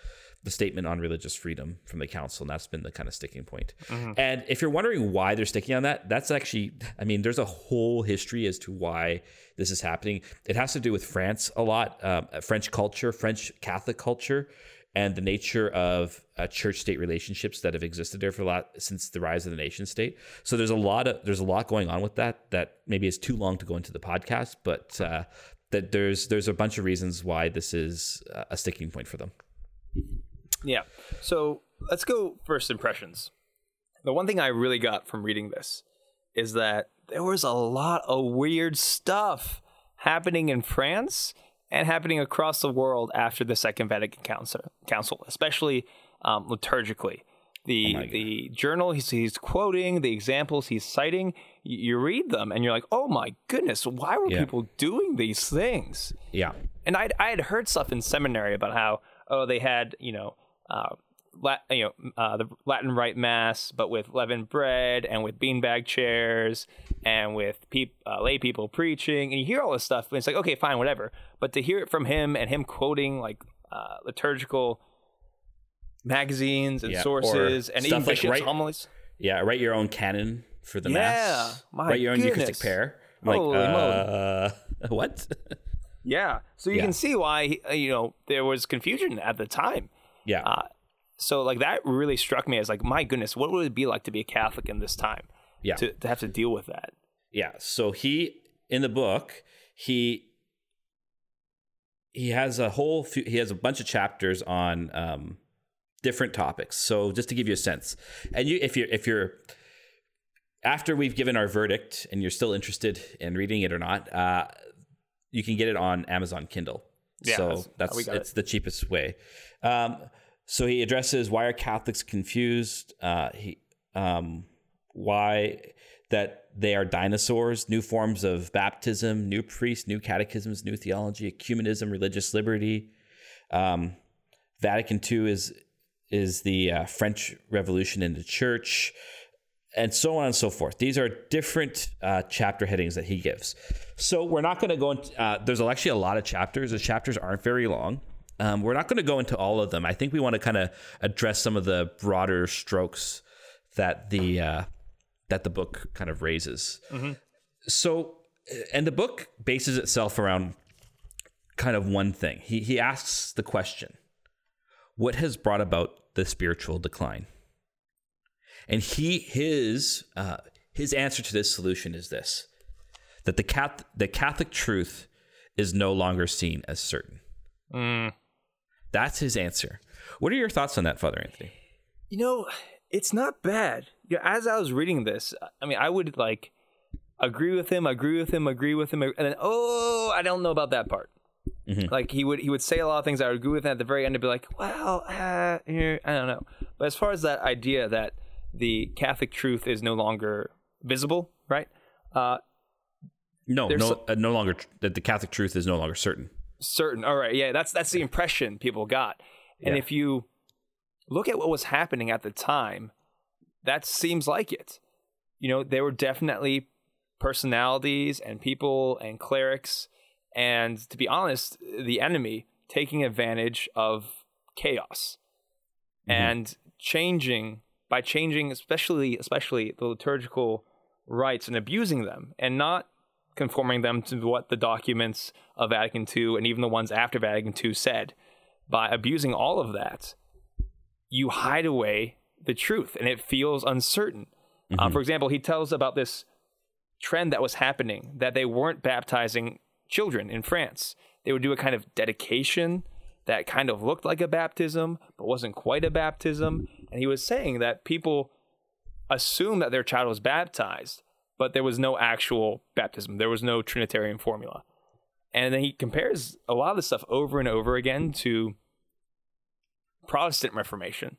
the statement on religious freedom from the council and that's been the kind of sticking point. point and if you're wondering why they're sticking on that that's actually i mean there's a whole history as to why this is happening it has to do with france a lot um, french culture french catholic culture and the nature of uh, church-state relationships that have existed there for a lot since the rise of the nation state. So there's a lot of there's a lot going on with that that maybe is too long to go into the podcast, but uh, that there's there's a bunch of reasons why this is uh, a sticking point for them. Yeah. So let's go first impressions. The one thing I really got from reading this is that there was a lot of weird stuff happening in France and happening across the world after the Second Vatican Council, Council especially um, liturgically. The God. the journal he's, he's quoting, the examples he's citing, you read them and you're like, oh my goodness, why were Yeah. people doing these things? Yeah, and I I had heard stuff in seminary about how oh they had you know uh, Lat, you know uh, the Latin Rite Mass, but with leavened bread and with beanbag chairs and with peop, uh, lay people preaching, and you hear all this stuff, and it's like okay, fine, whatever. But to hear it from him and him quoting like uh, liturgical magazines and Yeah, sources and even like right- homilies. yeah. Write your own canon for the Yeah, mass. write your own goodness. Eucharistic prayer. I'm like, Holy moly. uh, [LAUGHS] what? Yeah, so you Yeah. can see why uh, you know there was confusion at the time. Yeah, Uh, so like that really struck me as like my goodness what would it be like to be a catholic in this time yeah. to, to have to deal with that Yeah. So he in the book he he has a whole few, he has a bunch of chapters on um, different topics. So just to give you a sense, and you if you're if you're after we've given our verdict and you're still interested in reading it or not, uh, you can get it on Amazon Kindle. Yeah, so that's that's, we got it's the cheapest way. Um, so he addresses why are Catholics confused? Uh, he um, why that they are dinosaurs, new forms of baptism, new priests, new catechisms, new theology, ecumenism, religious liberty. Um, Vatican II is is the uh, French Revolution in the Church, and so on and so forth. These are different uh, chapter headings that he gives. So we're not going to go into. Uh, there's actually a lot of chapters. The chapters aren't very long. Um, we're not going to go into all of them. I think we want to kind of address some of the broader strokes that the uh, that the book kind of raises. So, and the book bases itself around kind of one thing. He he asks the question, "What has brought about the spiritual decline?" And he his uh, his answer to this solution is this: that the cat the Catholic truth is no longer seen as certain. That's his answer. What are your thoughts on that, Father Anthony? you know it's not bad you as i was reading this i mean i would like agree with him agree with him agree with him and then oh i don't know about that part like he would he would say a lot of things i would agree with and at the very end i'd be like well uh, i don't know but as far as that idea that the catholic truth is no longer visible right uh No, no, so- uh, no longer. That the Catholic truth is no longer certain. certain. All right, yeah, that's that's the impression people got. And Yeah. if you look at what was happening at the time, that seems like it. You know, there were definitely personalities and people and clerics and to be honest, the enemy taking advantage of chaos and changing by changing especially especially the liturgical rites and abusing them and not conforming them to what the documents of Vatican II and even the ones after Vatican II said. By abusing all of that, you hide away the truth and it feels uncertain. Uh, for example, he tells about this trend that was happening that they weren't baptizing children in France. They would do a kind of dedication that kind of looked like a baptism, but wasn't quite a baptism. And he was saying that people assumed that their child was baptized, but there was no actual baptism. There was no Trinitarian formula. And then he compares a lot of this stuff over and over again to Protestant Reformation.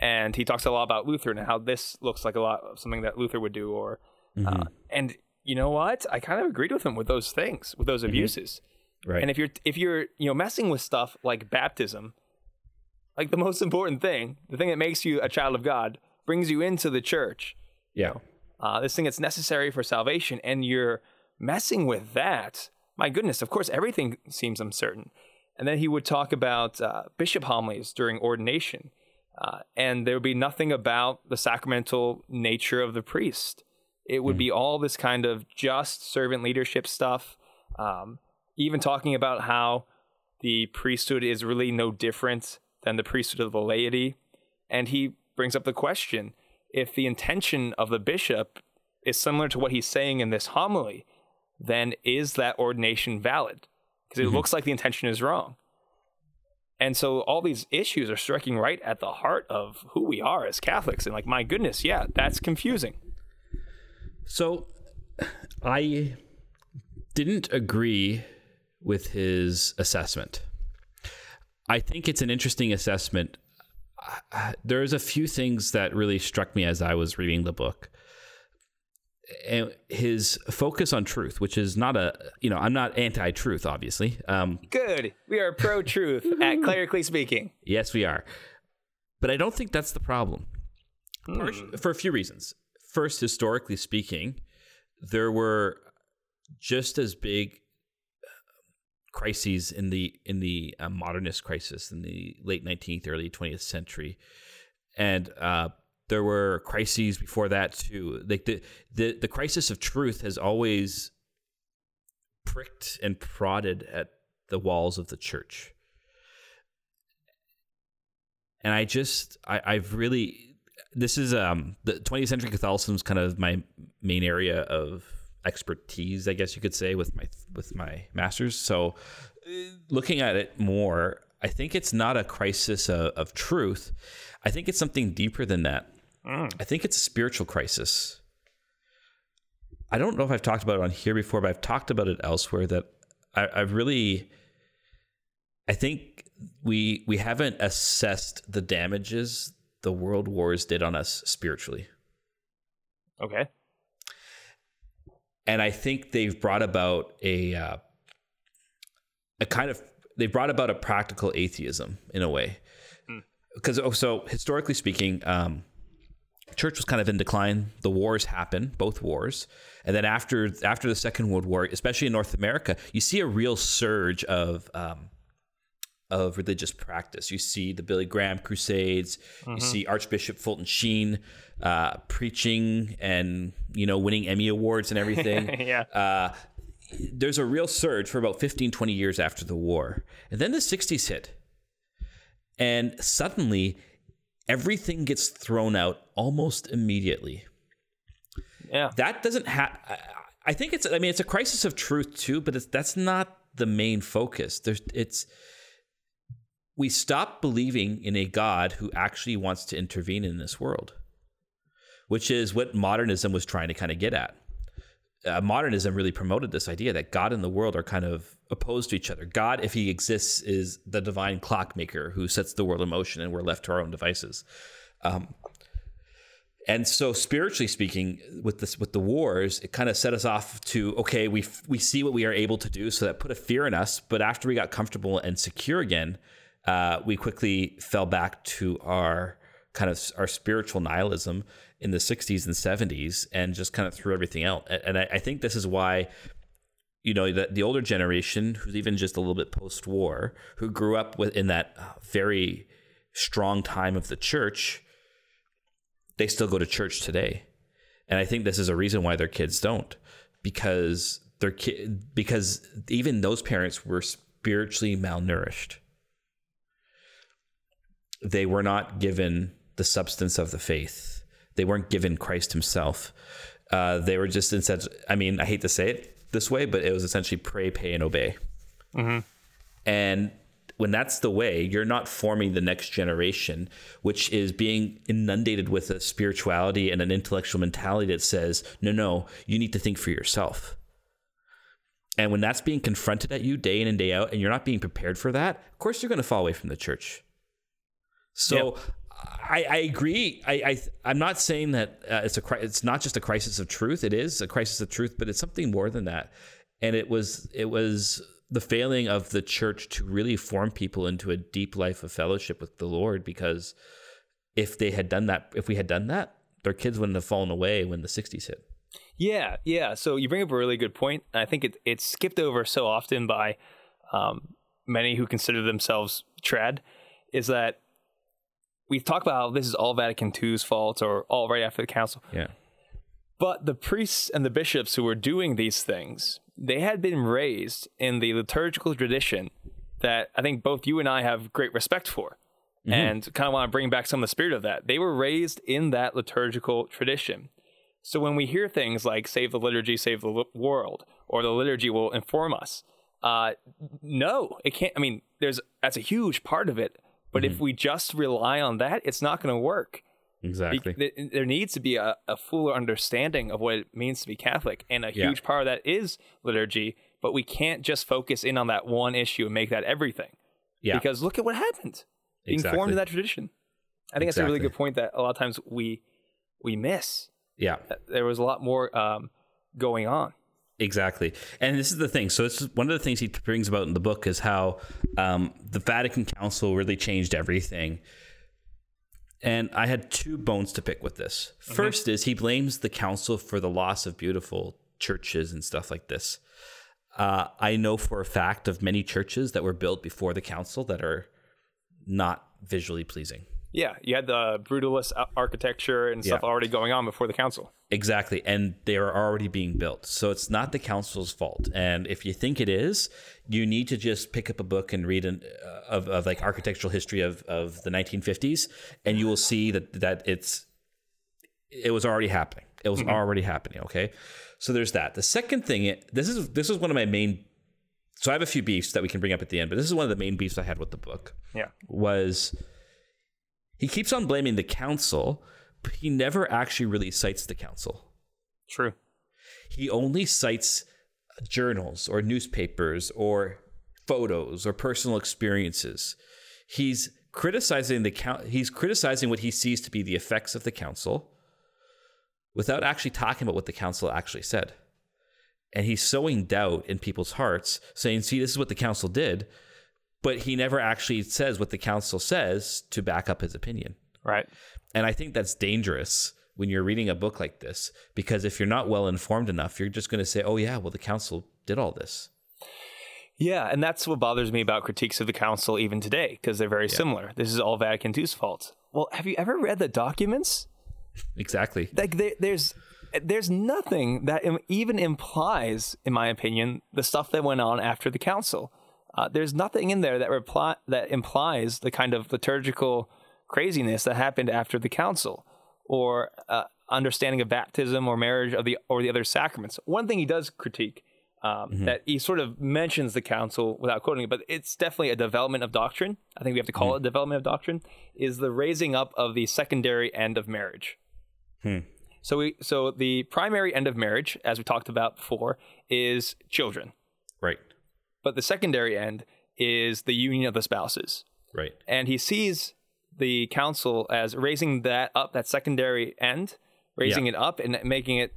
And he talks a lot about Luther and how this looks like a lot of something that Luther would do. Or, uh, and you know what? I kind of agreed with him with those things, with those abuses. Right. And if you're if you're you know messing with stuff like baptism, like the most important thing, the thing that makes you a child of God, brings you into the church. yeah. Uh, this thing that's necessary for salvation, and you're messing with that. My goodness, of course, everything seems uncertain. And then he would talk about uh, bishop homilies during ordination, uh, and there would be nothing about the sacramental nature of the priest. It would be all this kind of just servant leadership stuff. Um, even talking about how the priesthood is really no different than the priesthood of the laity. And he brings up the question if the intention of the bishop is similar to what he's saying in this homily, then is that ordination valid? Because it mm-hmm. looks like the intention is wrong. And so all these issues are striking right at the heart of who we are as Catholics. And like, my goodness, yeah, that's confusing. So I didn't agree with his assessment. I think it's an interesting assessment. Uh, There's a few things that really struck me as I was reading the book. And his focus on truth, which is not a, you know, I'm not anti truth, obviously. Um, Good. We are pro truth [LAUGHS] at clerically speaking. Yes, we are. But I don't think that's the problem. Part- For a few reasons. First, historically speaking, there were just as big crises in the in the uh, modernist crisis in the late 19th, early 20th century, and uh, there were crises before that too. Like the the the crisis of truth has always pricked and prodded at the walls of the church and I just I, I've really this is um the 20th century Catholicism is kind of my main area of expertise, I guess you could say, with my with my masters. So uh, looking at it more, I think it's not a crisis of, of truth. I think it's something deeper than that. I think it's a spiritual crisis. I don't know if I've talked about it on here before, but I've talked about it elsewhere. That I, I've really I think we we haven't assessed the damages the world wars did on us spiritually. Okay. And I think they've brought about a uh, a kind of they brought about a practical atheism in a way. Because oh, so historically speaking, um, church was kind of in decline. The wars happen, both wars, and then after after the Second World War, especially in North America, you see a real surge of um, of religious practice. You see the Billy Graham Crusades. You see Archbishop Fulton Sheen uh, preaching and you know winning Emmy awards and everything. [LAUGHS] Yeah. Uh, there's a real surge for about 15, 20 years after the war, and then the 60s hit, and suddenly everything gets thrown out almost immediately Yeah. that doesn't have i think it's i mean it's a crisis of truth too but it's that's not the main focus there's it's we stop believing in a god who actually wants to intervene in this world which is what modernism was trying to kind of get at. Uh, modernism really promoted this idea that god and the world are kind of opposed to each other. God if he exists is the divine clockmaker who sets the world in motion and we're left to our own devices. And so spiritually speaking with this with the wars it kind of set us off to okay we we see what we are able to do so that put a fear in us but after we got comfortable and secure again uh, we quickly fell back to our kind of our spiritual nihilism in the 60s and 70s and just kind of threw everything out and I, I think this is why you know the, the older generation who's even just a little bit post-war who grew up with in that very strong time of the church they still go to church today. And I think this is a reason why their kids don't because their kid because even those parents were spiritually malnourished. They were not given the substance of the faith. They weren't given Christ himself. Uh, they were just instead I mean, I hate to say it this way, but it was essentially pray, pay, and obey. Mm-hmm. And when that's the way, you're not forming the next generation, which is being inundated with a spirituality and an intellectual mentality that says, no, no, you need to think for yourself. And when that's being confronted at you day in and day out, and you're not being prepared for that, of course you're going to fall away from the church. So yep. I, I, agree. I, I am not saying that uh, it's a it's not just a crisis of truth. It is a crisis of truth, but it's something more than that. And it was it was the failing of the church to really form people into a deep life of fellowship with the Lord because if they had done that, if we had done that, their kids wouldn't have fallen away when the 60s hit. Yeah, yeah. So you bring up a really good point. And I think it, it's skipped over so often by um, many who consider themselves trad is that we talk about how this is all Vatican II's fault or all right after the council. Yeah. But the priests and the bishops who were doing these things they had been raised in the liturgical tradition that I think both you and I have great respect for. Mm-hmm. And kind of want to bring back some of the spirit of that. They were raised in that liturgical tradition. So when we hear things like save the liturgy, save the world, or the liturgy will inform us, uh, no, it can't. I mean, there's that's a huge part of it. But mm-hmm. if we just rely on that, it's not going to work. Exactly. Be- there needs to be a, a fuller understanding of what it means to be Catholic. And a huge yeah. part of that is liturgy, but we can't just focus in on that one issue and make that everything. Yeah. Because look at what happened. Being exactly. formed in that tradition. I think exactly. that's a really good point that a lot of times we we miss. Yeah. There was a lot more um, going on. Exactly. And this is the thing. So it's one of the things he brings about in the book is how um, the Vatican Council really changed everything and I had two bones to pick with this. Mm-hmm. First is he blames the council for the loss of beautiful churches and stuff like this. Uh, I know for a fact of many churches that were built before the council that are not visually pleasing. Yeah, you had the brutalist architecture and stuff yeah. already going on before the council. Exactly, and they are already being built. So it's not the council's fault. And if you think it is, you need to just pick up a book and read an, uh, of, of like architectural history of, of the 1950s, and you will see that that it's it was already happening. It was mm-hmm. already happening. Okay, so there's that. The second thing, this is this is one of my main. So I have a few beefs that we can bring up at the end, but this is one of the main beefs I had with the book. Yeah, was he keeps on blaming the council, but he never actually really cites the council. True. He only cites journals or newspapers or photos or personal experiences. He's criticizing the count he's criticizing what he sees to be the effects of the council without actually talking about what the council actually said. And he's sowing doubt in people's hearts, saying, see, this is what the council did but he never actually says what the council says to back up his opinion. Right. And I think that's dangerous when you're reading a book like this because if you're not well informed enough, you're just going to say, "Oh yeah, well the council did all this." Yeah, and that's what bothers me about critiques of the council even today because they're very yeah. similar. This is all Vatican II's fault. Well, have you ever read the documents? Exactly. Like there's there's nothing that even implies, in my opinion, the stuff that went on after the council. Uh, there's nothing in there that reply that implies the kind of liturgical craziness that happened after the council, or uh, understanding of baptism or marriage of the or the other sacraments. One thing he does critique um, mm-hmm. that he sort of mentions the council without quoting it, but it's definitely a development of doctrine. I think we have to call mm-hmm. it development of doctrine. Is the raising up of the secondary end of marriage. Hmm. So we so the primary end of marriage, as we talked about before, is children. Right. But the secondary end is the union of the spouses. Right. And he sees the council as raising that up, that secondary end, raising Yeah. it up and making it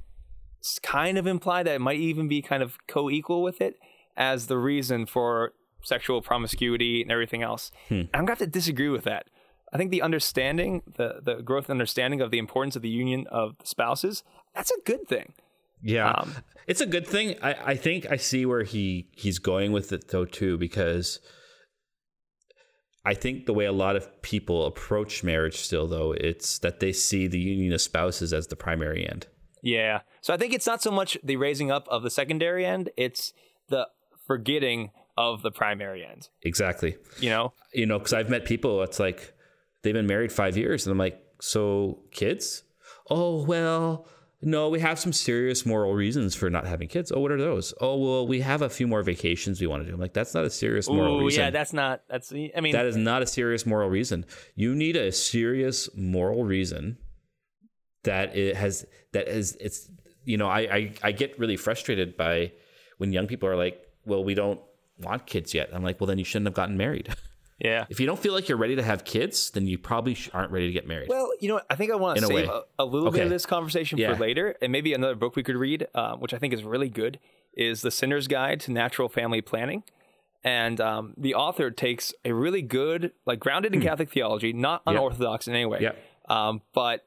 kind of imply that it might even be kind of co-equal with it as the reason for sexual promiscuity and everything else. Hmm. I'm going to have to disagree with that. I think the understanding, the the growth understanding of the importance of the union of spouses, that's a good thing. Yeah, Um, it's a good thing. I, I think I see where he he's going with it though too, because I think the way a lot of people approach marriage still though, it's that they see the union of spouses as the primary end. Yeah. So I think it's not so much the raising up of the secondary end, it's the forgetting of the primary end. Exactly. You know? You know, because I've met people. It's like they've been married five years, and I'm like, so kids? Oh well. No, we have some serious moral reasons for not having kids. Oh, what are those? Oh, well, we have a few more vacations we want to do. I'm like, that's not a serious moral Ooh, reason. yeah, that's not that's I mean That is not a serious moral reason. You need a serious moral reason that it has that is it's you know I, I I get really frustrated by when young people are like, well, we don't want kids yet. I'm like, well, then you shouldn't have gotten married. [LAUGHS] yeah. if you don't feel like you're ready to have kids, then you probably aren't ready to get married. Well, you know what? I think I want to save a, a little bit of this conversation Yeah. for later, and maybe another book we could read, um, which I think is really good, is The Sinner's Guide to Natural Family Planning. And um, the author takes a really good, like grounded in Catholic theology, not Hmm. Yeah. unorthodox in any way, Yeah. um, but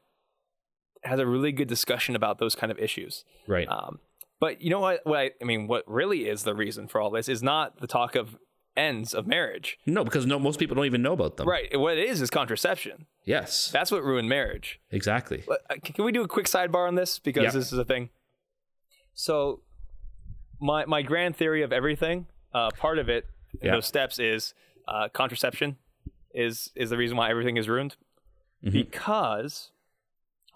has a really good discussion about those kind of issues. right. Um, but you know what? What I, I mean, what really is the reason for all this is not the talk of ends of marriage. no, because no, most people don't even know about them. Right. What it is is contraception. Yes. That's what ruined marriage. exactly. Uh, Can we do a quick sidebar on this because Yeah. this is a thing? So, my my grand theory of everything, uh, part of it, in those steps is uh, contraception, is is the reason why everything is ruined, because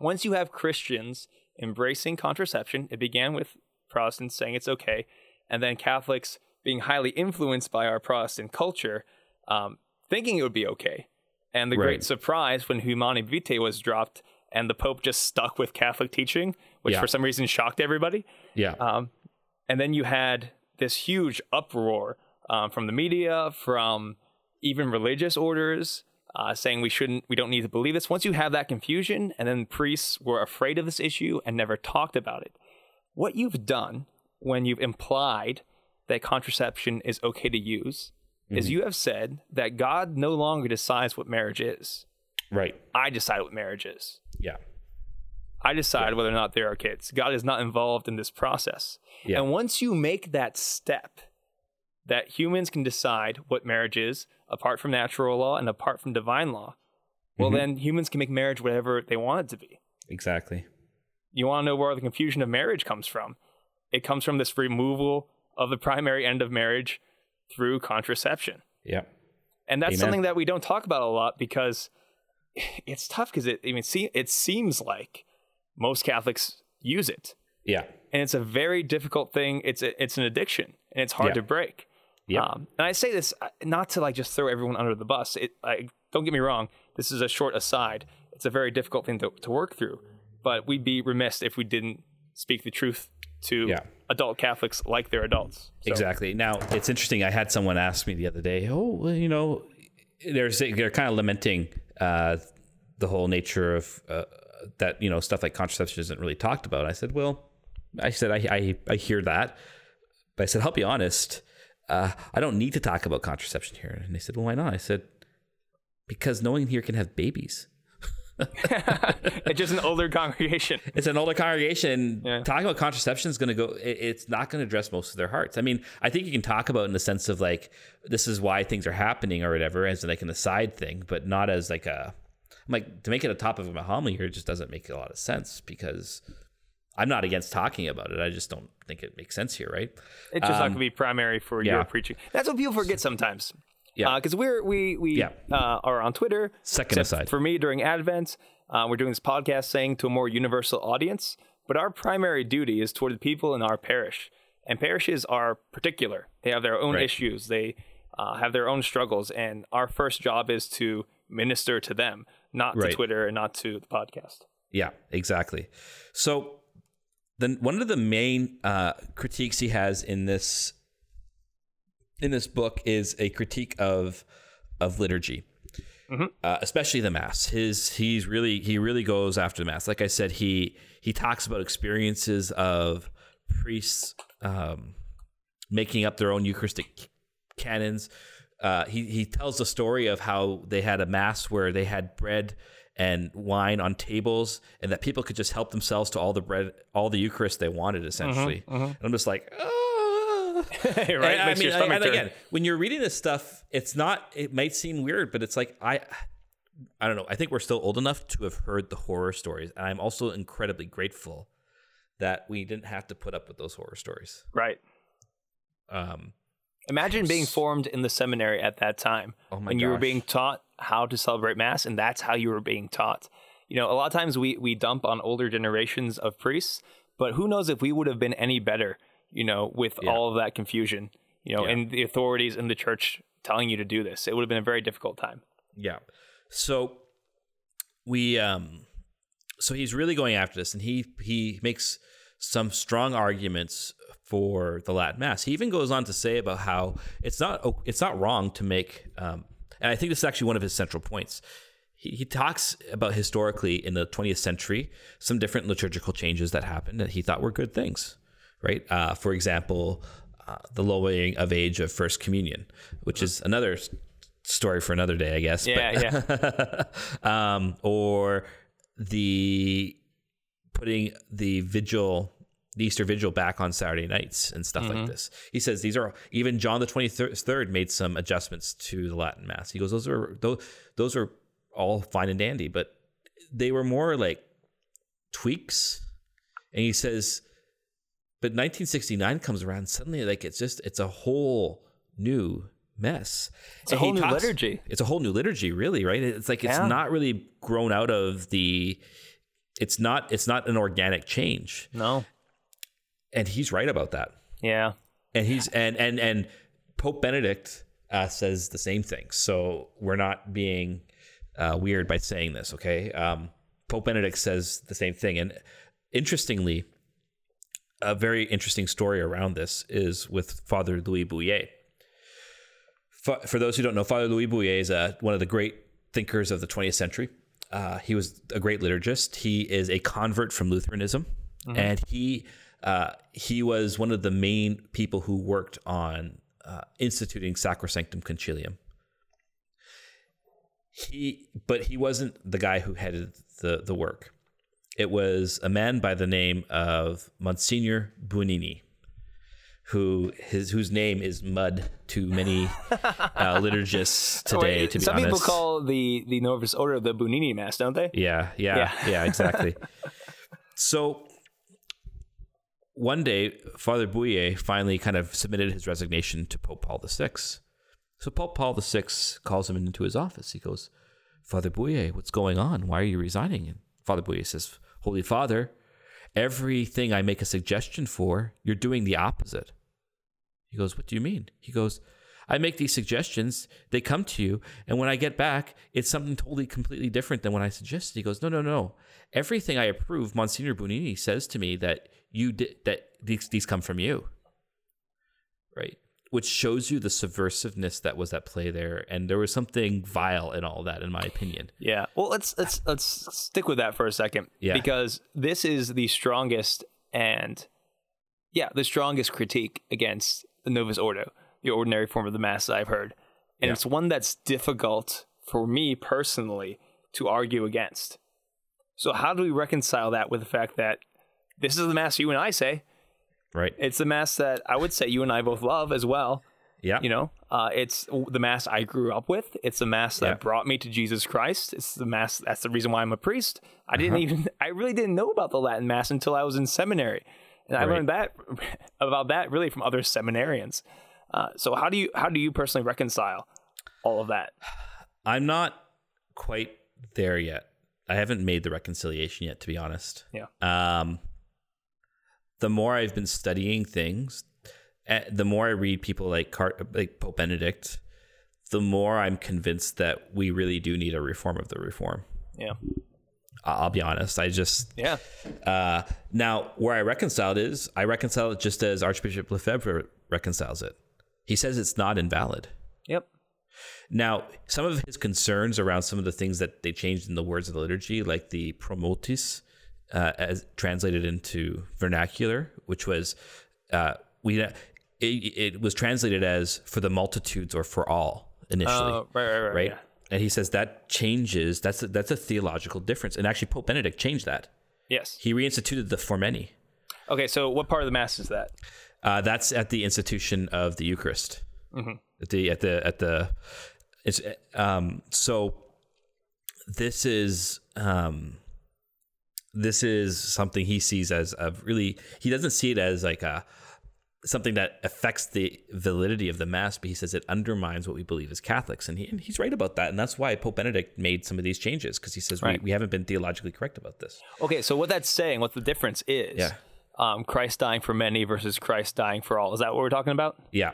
once you have Christians embracing contraception, it began with Protestants saying it's okay, and then Catholics being highly influenced by our Protestant culture, um, thinking it would be okay. And the Right. great surprise when Humanae Vitae was dropped and the Pope just stuck with Catholic teaching, which Yeah. for some reason shocked everybody. Yeah. Um, and then you had this huge uproar um, from the media, from even religious orders, uh, saying we shouldn't, we don't need to believe this. Once you have that confusion, and then priests were afraid of this issue and never talked about it, what you've done when you've implied that contraception is okay to use is mm-hmm. you have said that God no longer decides what marriage is. right. I decide what marriage is. Yeah. I decide whether or not there are kids. God is not involved in this process. Yeah. And once you make that step, that humans can decide what marriage is apart from natural law and apart from divine law, well, mm-hmm. then humans can make marriage whatever they want it to be. Exactly. You want to know where the confusion of marriage comes from? It comes from this removal of the primary end of marriage through contraception. Yeah. And that's Amen. something that we don't talk about a lot because [SIGHS] it's tough because it, I mean, see, it seems like most Catholics use it. Yeah. and it's a very difficult thing. It's a, it's an addiction, and it's hard Yeah. to break. Yeah. Um, and I say this uh, not to like just throw everyone under the bus. It, I, don't get me wrong. This is a short aside. It's a very difficult thing to, to work through, but we'd be remiss if we didn't speak the truth to Yeah. Adult Catholics like they're adults. So- Exactly. Now it's interesting. I had someone ask me the other day. Oh, well, you know, they're they're kind of lamenting uh, the whole nature of uh, that. You know, stuff like contraception isn't really talked about. I said, well, I said I I, I hear that, but I said I'll be honest. Uh, I don't need to talk about contraception here. And they said, well, why not? I said because no one here can have babies. [LAUGHS] it's just an older congregation. it's an older congregation. Yeah. Talking about contraception is going to go. It, it's not going to address most of their hearts. I mean, I think you can talk about it in the sense of like this is why things are happening or whatever, as like an aside thing, but not as like a like to make it a topic of a homily here. Just doesn't make a lot of sense because I'm not against talking about it. I just don't think it makes sense here, right? It's just not going to be primary for Um, yeah. your preaching. That's what people forget sometimes. Yeah. because we're we we Yeah. uh, are on Twitter. Second aside. for me during Advent, uh, we're doing this podcast saying to a more universal audience. But our primary duty is toward the people in our parish, and parishes are particular. They have their own Right. issues. They uh, have their own struggles, and our first job is to minister to them, not Right. to Twitter and not to the podcast. Yeah, exactly. So then one of the main uh, critiques he has in this in this book is a critique of of liturgy. uh, especially the mass. His he's really he really goes after the mass. Like I said, he he talks about experiences of priests um, making up their own Eucharistic canons. Uh, he he tells the story of how they had a mass where they had bread and wine on tables, and that people could just help themselves to all the bread, all the Eucharist they wanted, essentially. And I'm just like, ah. [LAUGHS] right? And I Makes mean, your I- and turn. again, when you're reading this stuff, it's not. It might seem weird, but it's like I, I don't know. I think we're still old enough to have heard the horror stories, and I'm also incredibly grateful that we didn't have to put up with those horror stories. right. Um, Imagine being formed in the seminary at that time Oh my when you were being taught how to celebrate mass, and that's how you were being taught. You know, a lot of times we we dump on older generations of priests, but who knows if we would have been any better, you know, with Yeah. all of that confusion, you know, Yeah. and the authorities in the church telling you to do this. It would have been a very difficult time. Yeah. So we um so he's really going after this and he he makes some strong arguments for the Latin mass. He even goes on to say about how it's not it's not wrong to make um and I think this is actually one of his central points. He, he talks about historically in the 20th century some different liturgical changes that happened that he thought were good things, right? Uh, for example, uh, the lowering of age of First Communion, which is another story for another day, I guess. Yeah, yeah. [LAUGHS] um, or the putting the vigil, the Easter vigil back on Saturday nights and stuff like this. He says these are even John the twenty third made some adjustments to the Latin Mass. He goes, those are those those are all fine and dandy, but they were more like tweaks. And he says, but 1969 comes around suddenly, like it's just it's a whole new mess. It's a And he whole new liturgy. It's a whole new liturgy, really, right? It's like it's Yeah. not really grown out of the. It's not. It's not an organic change, No. and he's right about that. Yeah. And he's and and and Pope Benedict uh, says the same thing. So we're not being uh, weird by saying this, okay? Um, Pope Benedict says the same thing, and interestingly, a very interesting story around this is with Father Louis Bouyer. For, for those who don't know, Father Louis Bouyer is uh, one of the great thinkers of the 20th century. Uh, he was a great liturgist. He is a convert from Lutheranism, and he uh, he was one of the main people who worked on uh, instituting Sacrosanctum Concilium. He, but he wasn't the guy who headed the the work. It was a man by the name of Monsignor Bugnini, who his whose name is mud to many [LAUGHS] uh, liturgists today. wait, to be some honest, people call the the Novus Ordo the Bugnini Mass, don't they? yeah, yeah, Yeah. yeah, exactly. [LAUGHS] so one day, Father Bouyer finally kind of submitted his resignation to Pope Paul VI. So Pope Paul VI calls him into his office. He goes, Father Bouyer, what's going on? Why are you resigning? And Father Bouyer says, Holy Father, everything I make a suggestion for, you're doing the opposite. He goes, What do you mean? He goes, I make these suggestions, they come to you, and when I get back, it's something totally completely different than what I suggested. He goes, No, no, no. Everything I approve, Monsignor Bugnini says to me that you did that these these come from you. Right? Which shows you the subversiveness that was at play there. And there was something vile in all that, in my opinion. Yeah. Well, let's let's let's stick with that for a second. Yeah. Because this is the strongest and yeah, the strongest critique against the Novus Ordo, the ordinary form of the mass I've heard. And Yeah. it's one that's difficult for me personally to argue against. So how do we reconcile that with the fact that this is the mass you and I say? Right? It's the mass that I would say you and I both love as well. Yeah. You know, uh, it's the mass I grew up with. It's the mass that Yeah. brought me to Jesus Christ. It's the mass. That's the reason why I'm a priest. I didn't Uh-huh. even. I really didn't know about the Latin mass until I was in seminary, and I learned that [LAUGHS] about that really from other seminarians. Uh, so how do you how do you personally reconcile all of that? [SIGHS] I'm not quite there yet. I haven't made the reconciliation yet, to be honest. Yeah. Um, the more I've been studying things, eh, the more I read people like Car- like Pope Benedict, the more I'm convinced that we really do need a reform of the reform. Yeah. I'll be honest. I just Yeah. uh, now where I reconciled is I reconcile it just as Archbishop Lefebvre reconciles it. He says it's not invalid. Yep. Now, some of his concerns around some of the things that they changed in the words of the liturgy, like the pro multis, uh, as translated into vernacular, which was uh, we it, it was translated as for the multitudes or for all initially, Oh, right, right, right, right? yeah. And he says that changes. That's a, that's a theological difference, and actually Pope Benedict changed that. Yes. He reinstituted the for many. Okay, so what part of the mass is that? Uh, that's at the institution of the Eucharist. At the at the at the it's um so this is um this is something he sees as a really he doesn't see it as like a something that affects the validity of the mass but he says it undermines what we believe as catholics and, he, and he's right about that and that's why pope benedict made some of these changes because he says Right. we, we haven't been theologically correct about this Okay, so what that's saying, what the difference is, Yeah. um, Christ dying for many versus Christ dying for all. Is that what we're talking about? yeah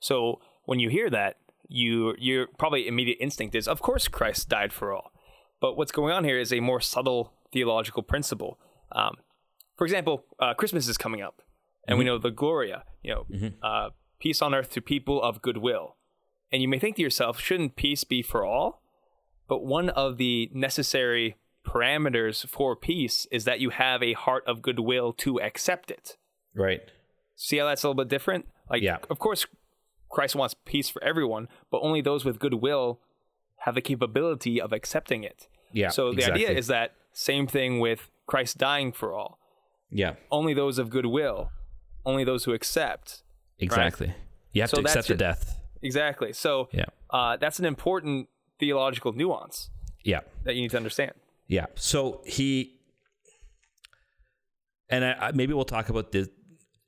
So when you hear that, you your probably immediate instinct is, of course, Christ died for all. But what's going on here is a more subtle theological principle. Um, for example, uh, Christmas is coming up, and we know the Gloria, you know, uh, peace on earth to people of goodwill. And you may think to yourself, shouldn't peace be for all? But one of the necessary parameters for peace is that you have a heart of goodwill to accept it. right See how that's a little bit different? Like, Yeah. of course, Christ wants peace for everyone, but only those with goodwill have the capability of accepting it. yeah so the exactly. idea is that same thing with Christ dying for all. yeah Only those of goodwill, only those who accept. exactly you have So to accept the death Exactly. So Yeah. uh, that's an important theological nuance yeah that you need to understand. Yeah. So he, and I, I, maybe we'll talk about this.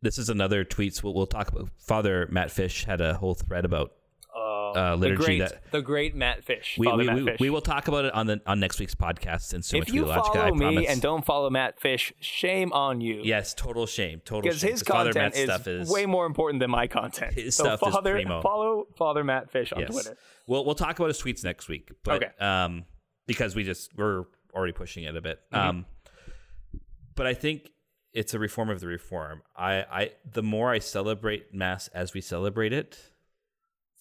This is another tweets. We'll, we'll talk about. Father Matt Fish had a whole thread about uh, The liturgy great, that the great Matt Fish. we, we, Matt we, Fish. we will talk about it on the on next week's podcast. And so if much you follow me and don't follow Matt Fish, shame on you. yes, total shame, total because his Father content is, stuff is way more important than my content. His so stuff is primo. follow Father Matt Fish on yes. Twitter. We'll we'll talk about his tweets next week. But, Okay. Um, because we just we're already pushing it a bit. Mm-hmm. Um, but I think it's a reform of the reform. I I the more I celebrate mass as we celebrate it,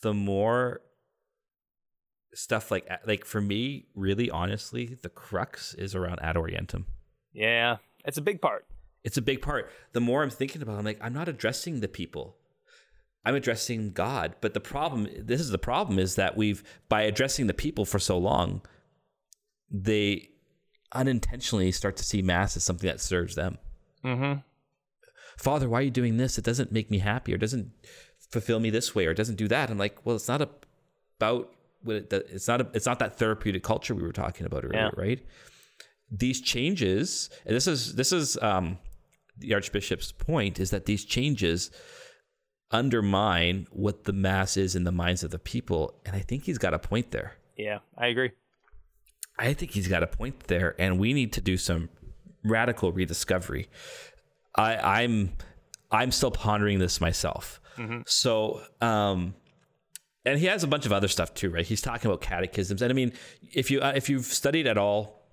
the more stuff like like for me, really honestly, the crux is around ad orientem. Yeah, it's a big part. It's a big part. The more I'm thinking about, it, I'm like, I'm not addressing the people. I'm addressing God. But the problem, this is the problem, is that we've by addressing the people for so long, they unintentionally start to see mass as something that serves them. Mm-hmm. Father, why are you doing this? It doesn't make me happy, or doesn't fulfill me this way, or it doesn't do that. I'm like, well, it's not about what it, it's not. A, it's not that therapeutic culture we were talking about earlier, Yeah. right? These changes, and this is this is um, the Archbishop's point, is that these changes undermine what the mass is in the minds of the people, and I think he's got a point there. Yeah, I agree. I think he's got a point there, and we need to do some radical rediscovery. I, I'm I'm still pondering this myself. So, um, and he has a bunch of other stuff too, right? He's talking about catechisms, and I mean, if you uh, if you've studied at all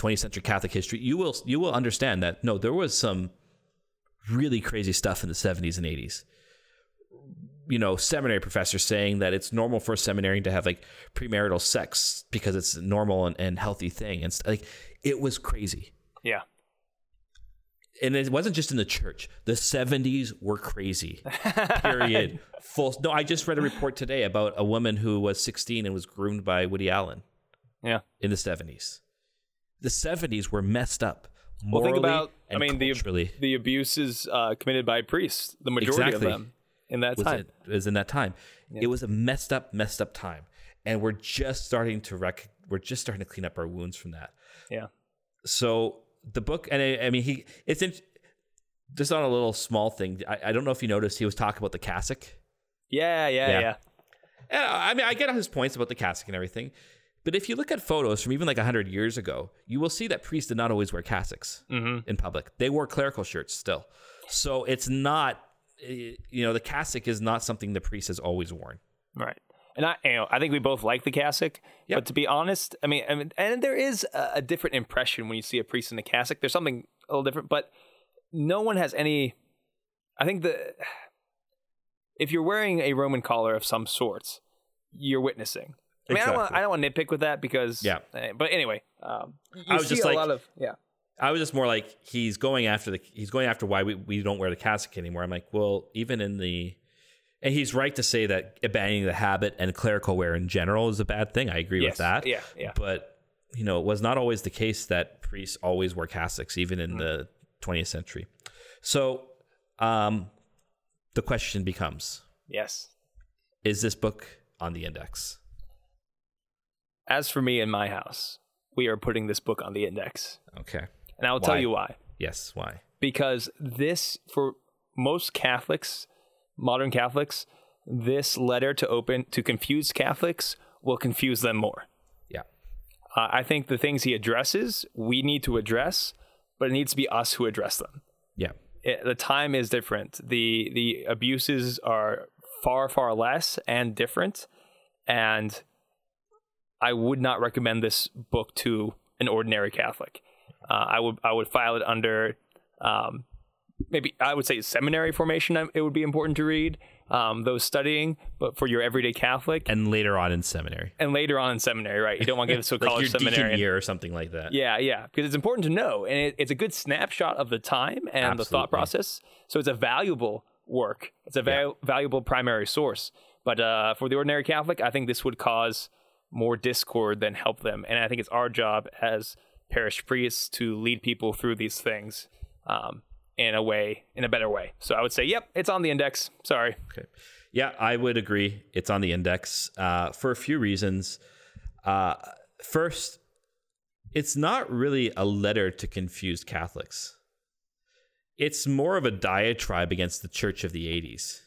20th century Catholic history, you will you will understand that no, there was some really crazy stuff in the 70s and 80s you know, seminary professors saying that it's normal for a seminarian to have like premarital sex because it's a normal and, and healthy thing. And like, it was crazy. Yeah. And it wasn't just in the church. The 70s were crazy. [LAUGHS] Period. Full. No, I just read a report today about a woman who was 16 and was groomed by Woody Allen Yeah. in the 70s. The 70s were messed up. Well, Morally think about, I mean, the, culturally. the abuses uh, committed by priests, the majority Exactly. of them in that was time. it was in that time. It was a messed up, messed up time, and we're just starting to rec- we're just starting to clean up our wounds from that. Yeah. So the book, and I, I mean, he it's in, just on a little small thing. I, I don't know if you noticed he was talking about the cassock. Yeah, yeah, Yeah. yeah. And I mean, I get his points about the cassock and everything, but if you look at photos from even like hundred years ago, you will see that priests did not always wear cassocks in public. They wore clerical shirts still. So it's not, eh, you know, the cassock is not something the priest has always worn. Right. And I, you know, I think we both like the cassock. Yep. But to be honest, I mean, I mean, and there is a, a different impression when you see a priest in a cassock. There's something a little different, but no one has any. I think the if you're wearing a Roman collar of some sorts, you're witnessing. I mean, I don't want Exactly. I don't want to nitpick with that because Yeah. eh, But anyway, um, you I was see just a like- lot of yeah. I was just more like he's going after the he's going after why we, we don't wear the cassock anymore. I'm like, well, even in the and he's right to say that abandoning the habit and clerical wear in general is a bad thing. I agree Yes. with that. Yeah, yeah. But you know, it was not always the case that priests always wore cassocks, even in the 20th century. So, um, the question becomes: Yes. Is this book on the index? As for me in my house, we are putting this book on the index, Okay. and I will tell you why. Yes. Why? because this for most Catholics, modern Catholics, this letter to open to confuse Catholics will confuse them more. Yeah. Uh, I think the things he addresses we need to address, but it needs to be us who address them. Yeah. It, the time is different. the The abuses are far far less and different, and I would not recommend this book to an ordinary Catholic. Uh, I would I would file it under um, maybe I would say seminary formation. um, It would be important to read um, those studying, but for your everyday Catholic and, later on in seminary, and later on in seminary, right? You don't want to give it to a [LAUGHS] like college seminary. year or something like that. Yeah, yeah, because it's important to know, and it, it's a good snapshot of the time and the thought process. So it's a valuable work. It's a val- valuable primary source. But uh, for the ordinary Catholic, I think this would cause more discord than help them, and I think it's our job as parish priests to lead people through these things um, in a way, in a better way. So I would say, yep, it's on the index. Sorry. Okay. Yeah, I would agree. It's on the index uh, for a few reasons. Uh, first, it's not really a letter to confused Catholics. It's more of a diatribe against the Church of the 80s.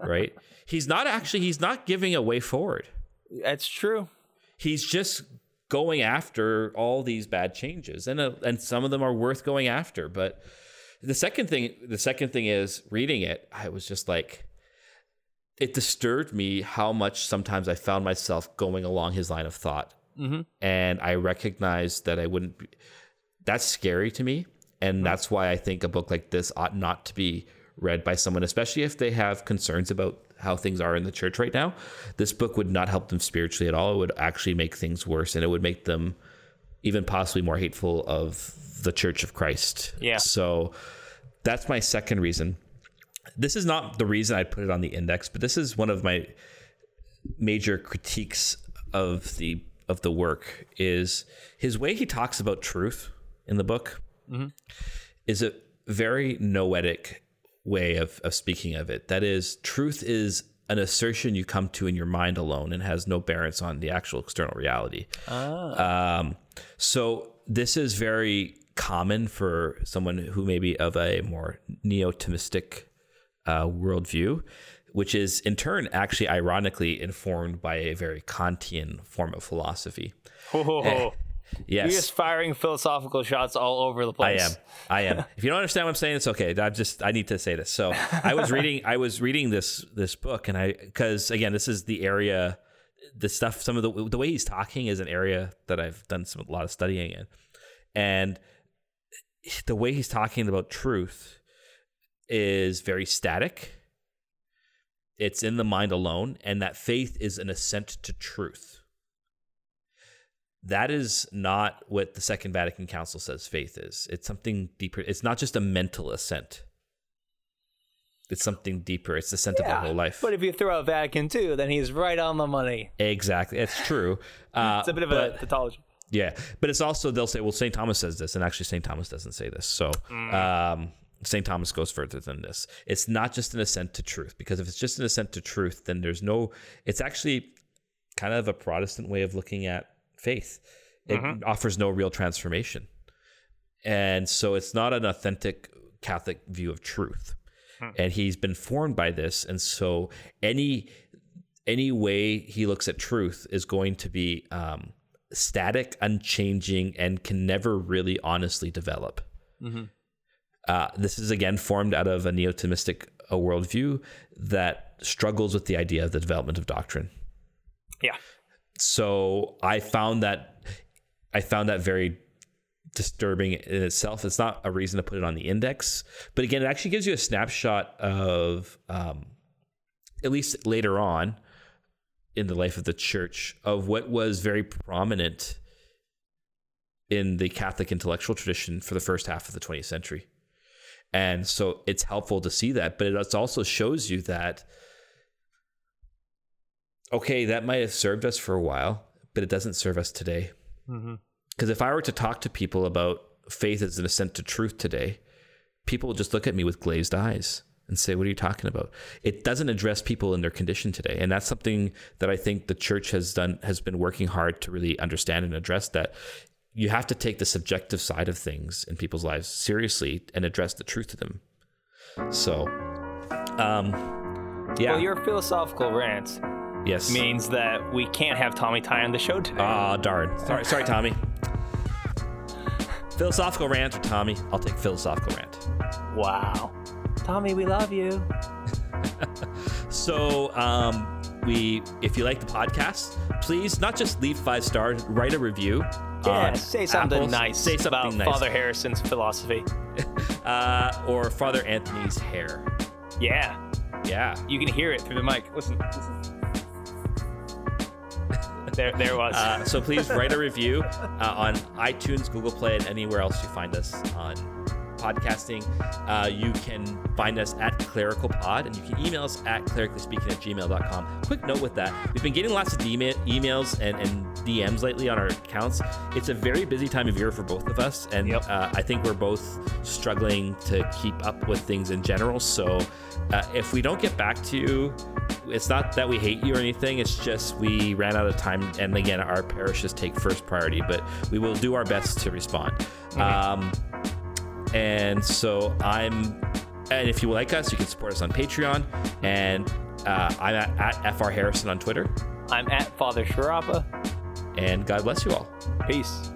[LAUGHS] right? He's not actually, he's not giving a way forward. That's true. He's just going after all these bad changes. And, uh, and some of them are worth going after. But the second thing, the second thing is reading it, I was just like, it disturbed me how much sometimes I found myself going along his line of thought. And I recognized that I wouldn't be, that's scary to me. And that's why I think a book like this ought not to be read by someone, especially if they have concerns about how things are in the church right now. This book would not help them spiritually at all. It would actually make things worse and it would make them even possibly more hateful of the Church of Christ. Yeah. So that's my second reason. This is not the reason I'd put it on the index, but this is one of my major critiques of the of the work is his way he talks about truth in the book mm-hmm. is a very noetic way of, of speaking of it. That is, truth is an assertion you come to in your mind alone and has no bearance on the actual external reality. Um, so this is very common for someone who may be of a more neo-Thomistic uh, worldview, which is in turn actually ironically informed by a very Kantian form of philosophy. Ho, ho. You're Yes, just firing philosophical shots all over the place. I am. I am. [LAUGHS] If you don't understand what I'm saying, it's okay. I'm just I need to say this. So I was reading I was reading this this book and I because again this is the area the stuff some of the the way he's talking is an area that I've done some a lot of studying in, and the way he's talking about truth is very static. It's in the mind alone, and that faith is an assent to truth. That is not what the Second Vatican Council says faith is. It's something deeper. It's not just a mental assent. It's something deeper. It's the assent of the whole life. But if you throw out Vatican II, then he's right on the money. exactly. It's true. [LAUGHS] Uh, It's a bit of but- a tautology. Yeah, but it's also they'll say, well, St. Thomas says this, and actually St. Thomas doesn't say this. So um, St. Thomas goes further than this. It's not just an assent to truth, because if it's just an assent to truth, then there's no. It's actually kind of a Protestant way of looking at faith. It offers no real transformation, and so it's not an authentic Catholic view of truth. And he's been formed by this, and so any any way he looks at truth is going to be um, static, unchanging, and can never really honestly develop. Uh, this is again formed out of a neo-Thomistic uh, worldview that struggles with the idea of the development of doctrine. Yeah. So I found that I found that very disturbing in itself. It's not a reason to put it on the index, but again, it actually gives you a snapshot of, um, at least later on, in the life of the church of what was very prominent in the Catholic intellectual tradition for the first half of the 20th century. And so it's helpful to see that, but it also shows you that, okay, that might have served us for a while, but it doesn't serve us today. Because mm-hmm. if I were to talk to people about faith as an ascent to truth today, people will just look at me with glazed eyes and say, What are you talking about? It doesn't address people in their condition today. And that's something that I think the church has done, has been working hard to really understand and address that. You have to take the subjective side of things in people's lives seriously and address the truth to them. So, um, yeah. Well, your philosophical rant yes. means that we can't have Tommy Tighe on the show today. Ah, oh, darn. Sorry, sorry, Tommy. philosophical rant or Tommy? I'll take philosophical rant. Wow. Tommy, we love you. [LAUGHS] so, um, we, if you like the podcast, please not just leave five stars, write a review. Yeah, say something Apple. nice. Say something about nice. Father Harrison's philosophy, [LAUGHS] uh, or Father Anthony's hair. Yeah, yeah. You can hear it through the mic. Listen. listen. There, there was. Uh, so please write a review uh, on iTunes, Google Play, and anywhere else you find us on podcasting. Uh, you can find us at Clerical Pod, and you can email us at clericallyspeaking at gmail.com. Quick note with that we've been getting lots of emails and, and DMs lately on our accounts. It's a very busy time of year for both of us, and yep. uh, I think we're both struggling to keep up with things in general. So uh, if we don't get back to you, it's not that we hate you or anything. It's just we ran out of time, and again, our parishes take first priority. But we will do our best to respond. Mm-hmm. Um, and so I'm, and if you like us, you can support us on Patreon. And uh, I'm at, at FR Harrison on Twitter. I'm at Father Sciarappa. And God bless you all. Peace.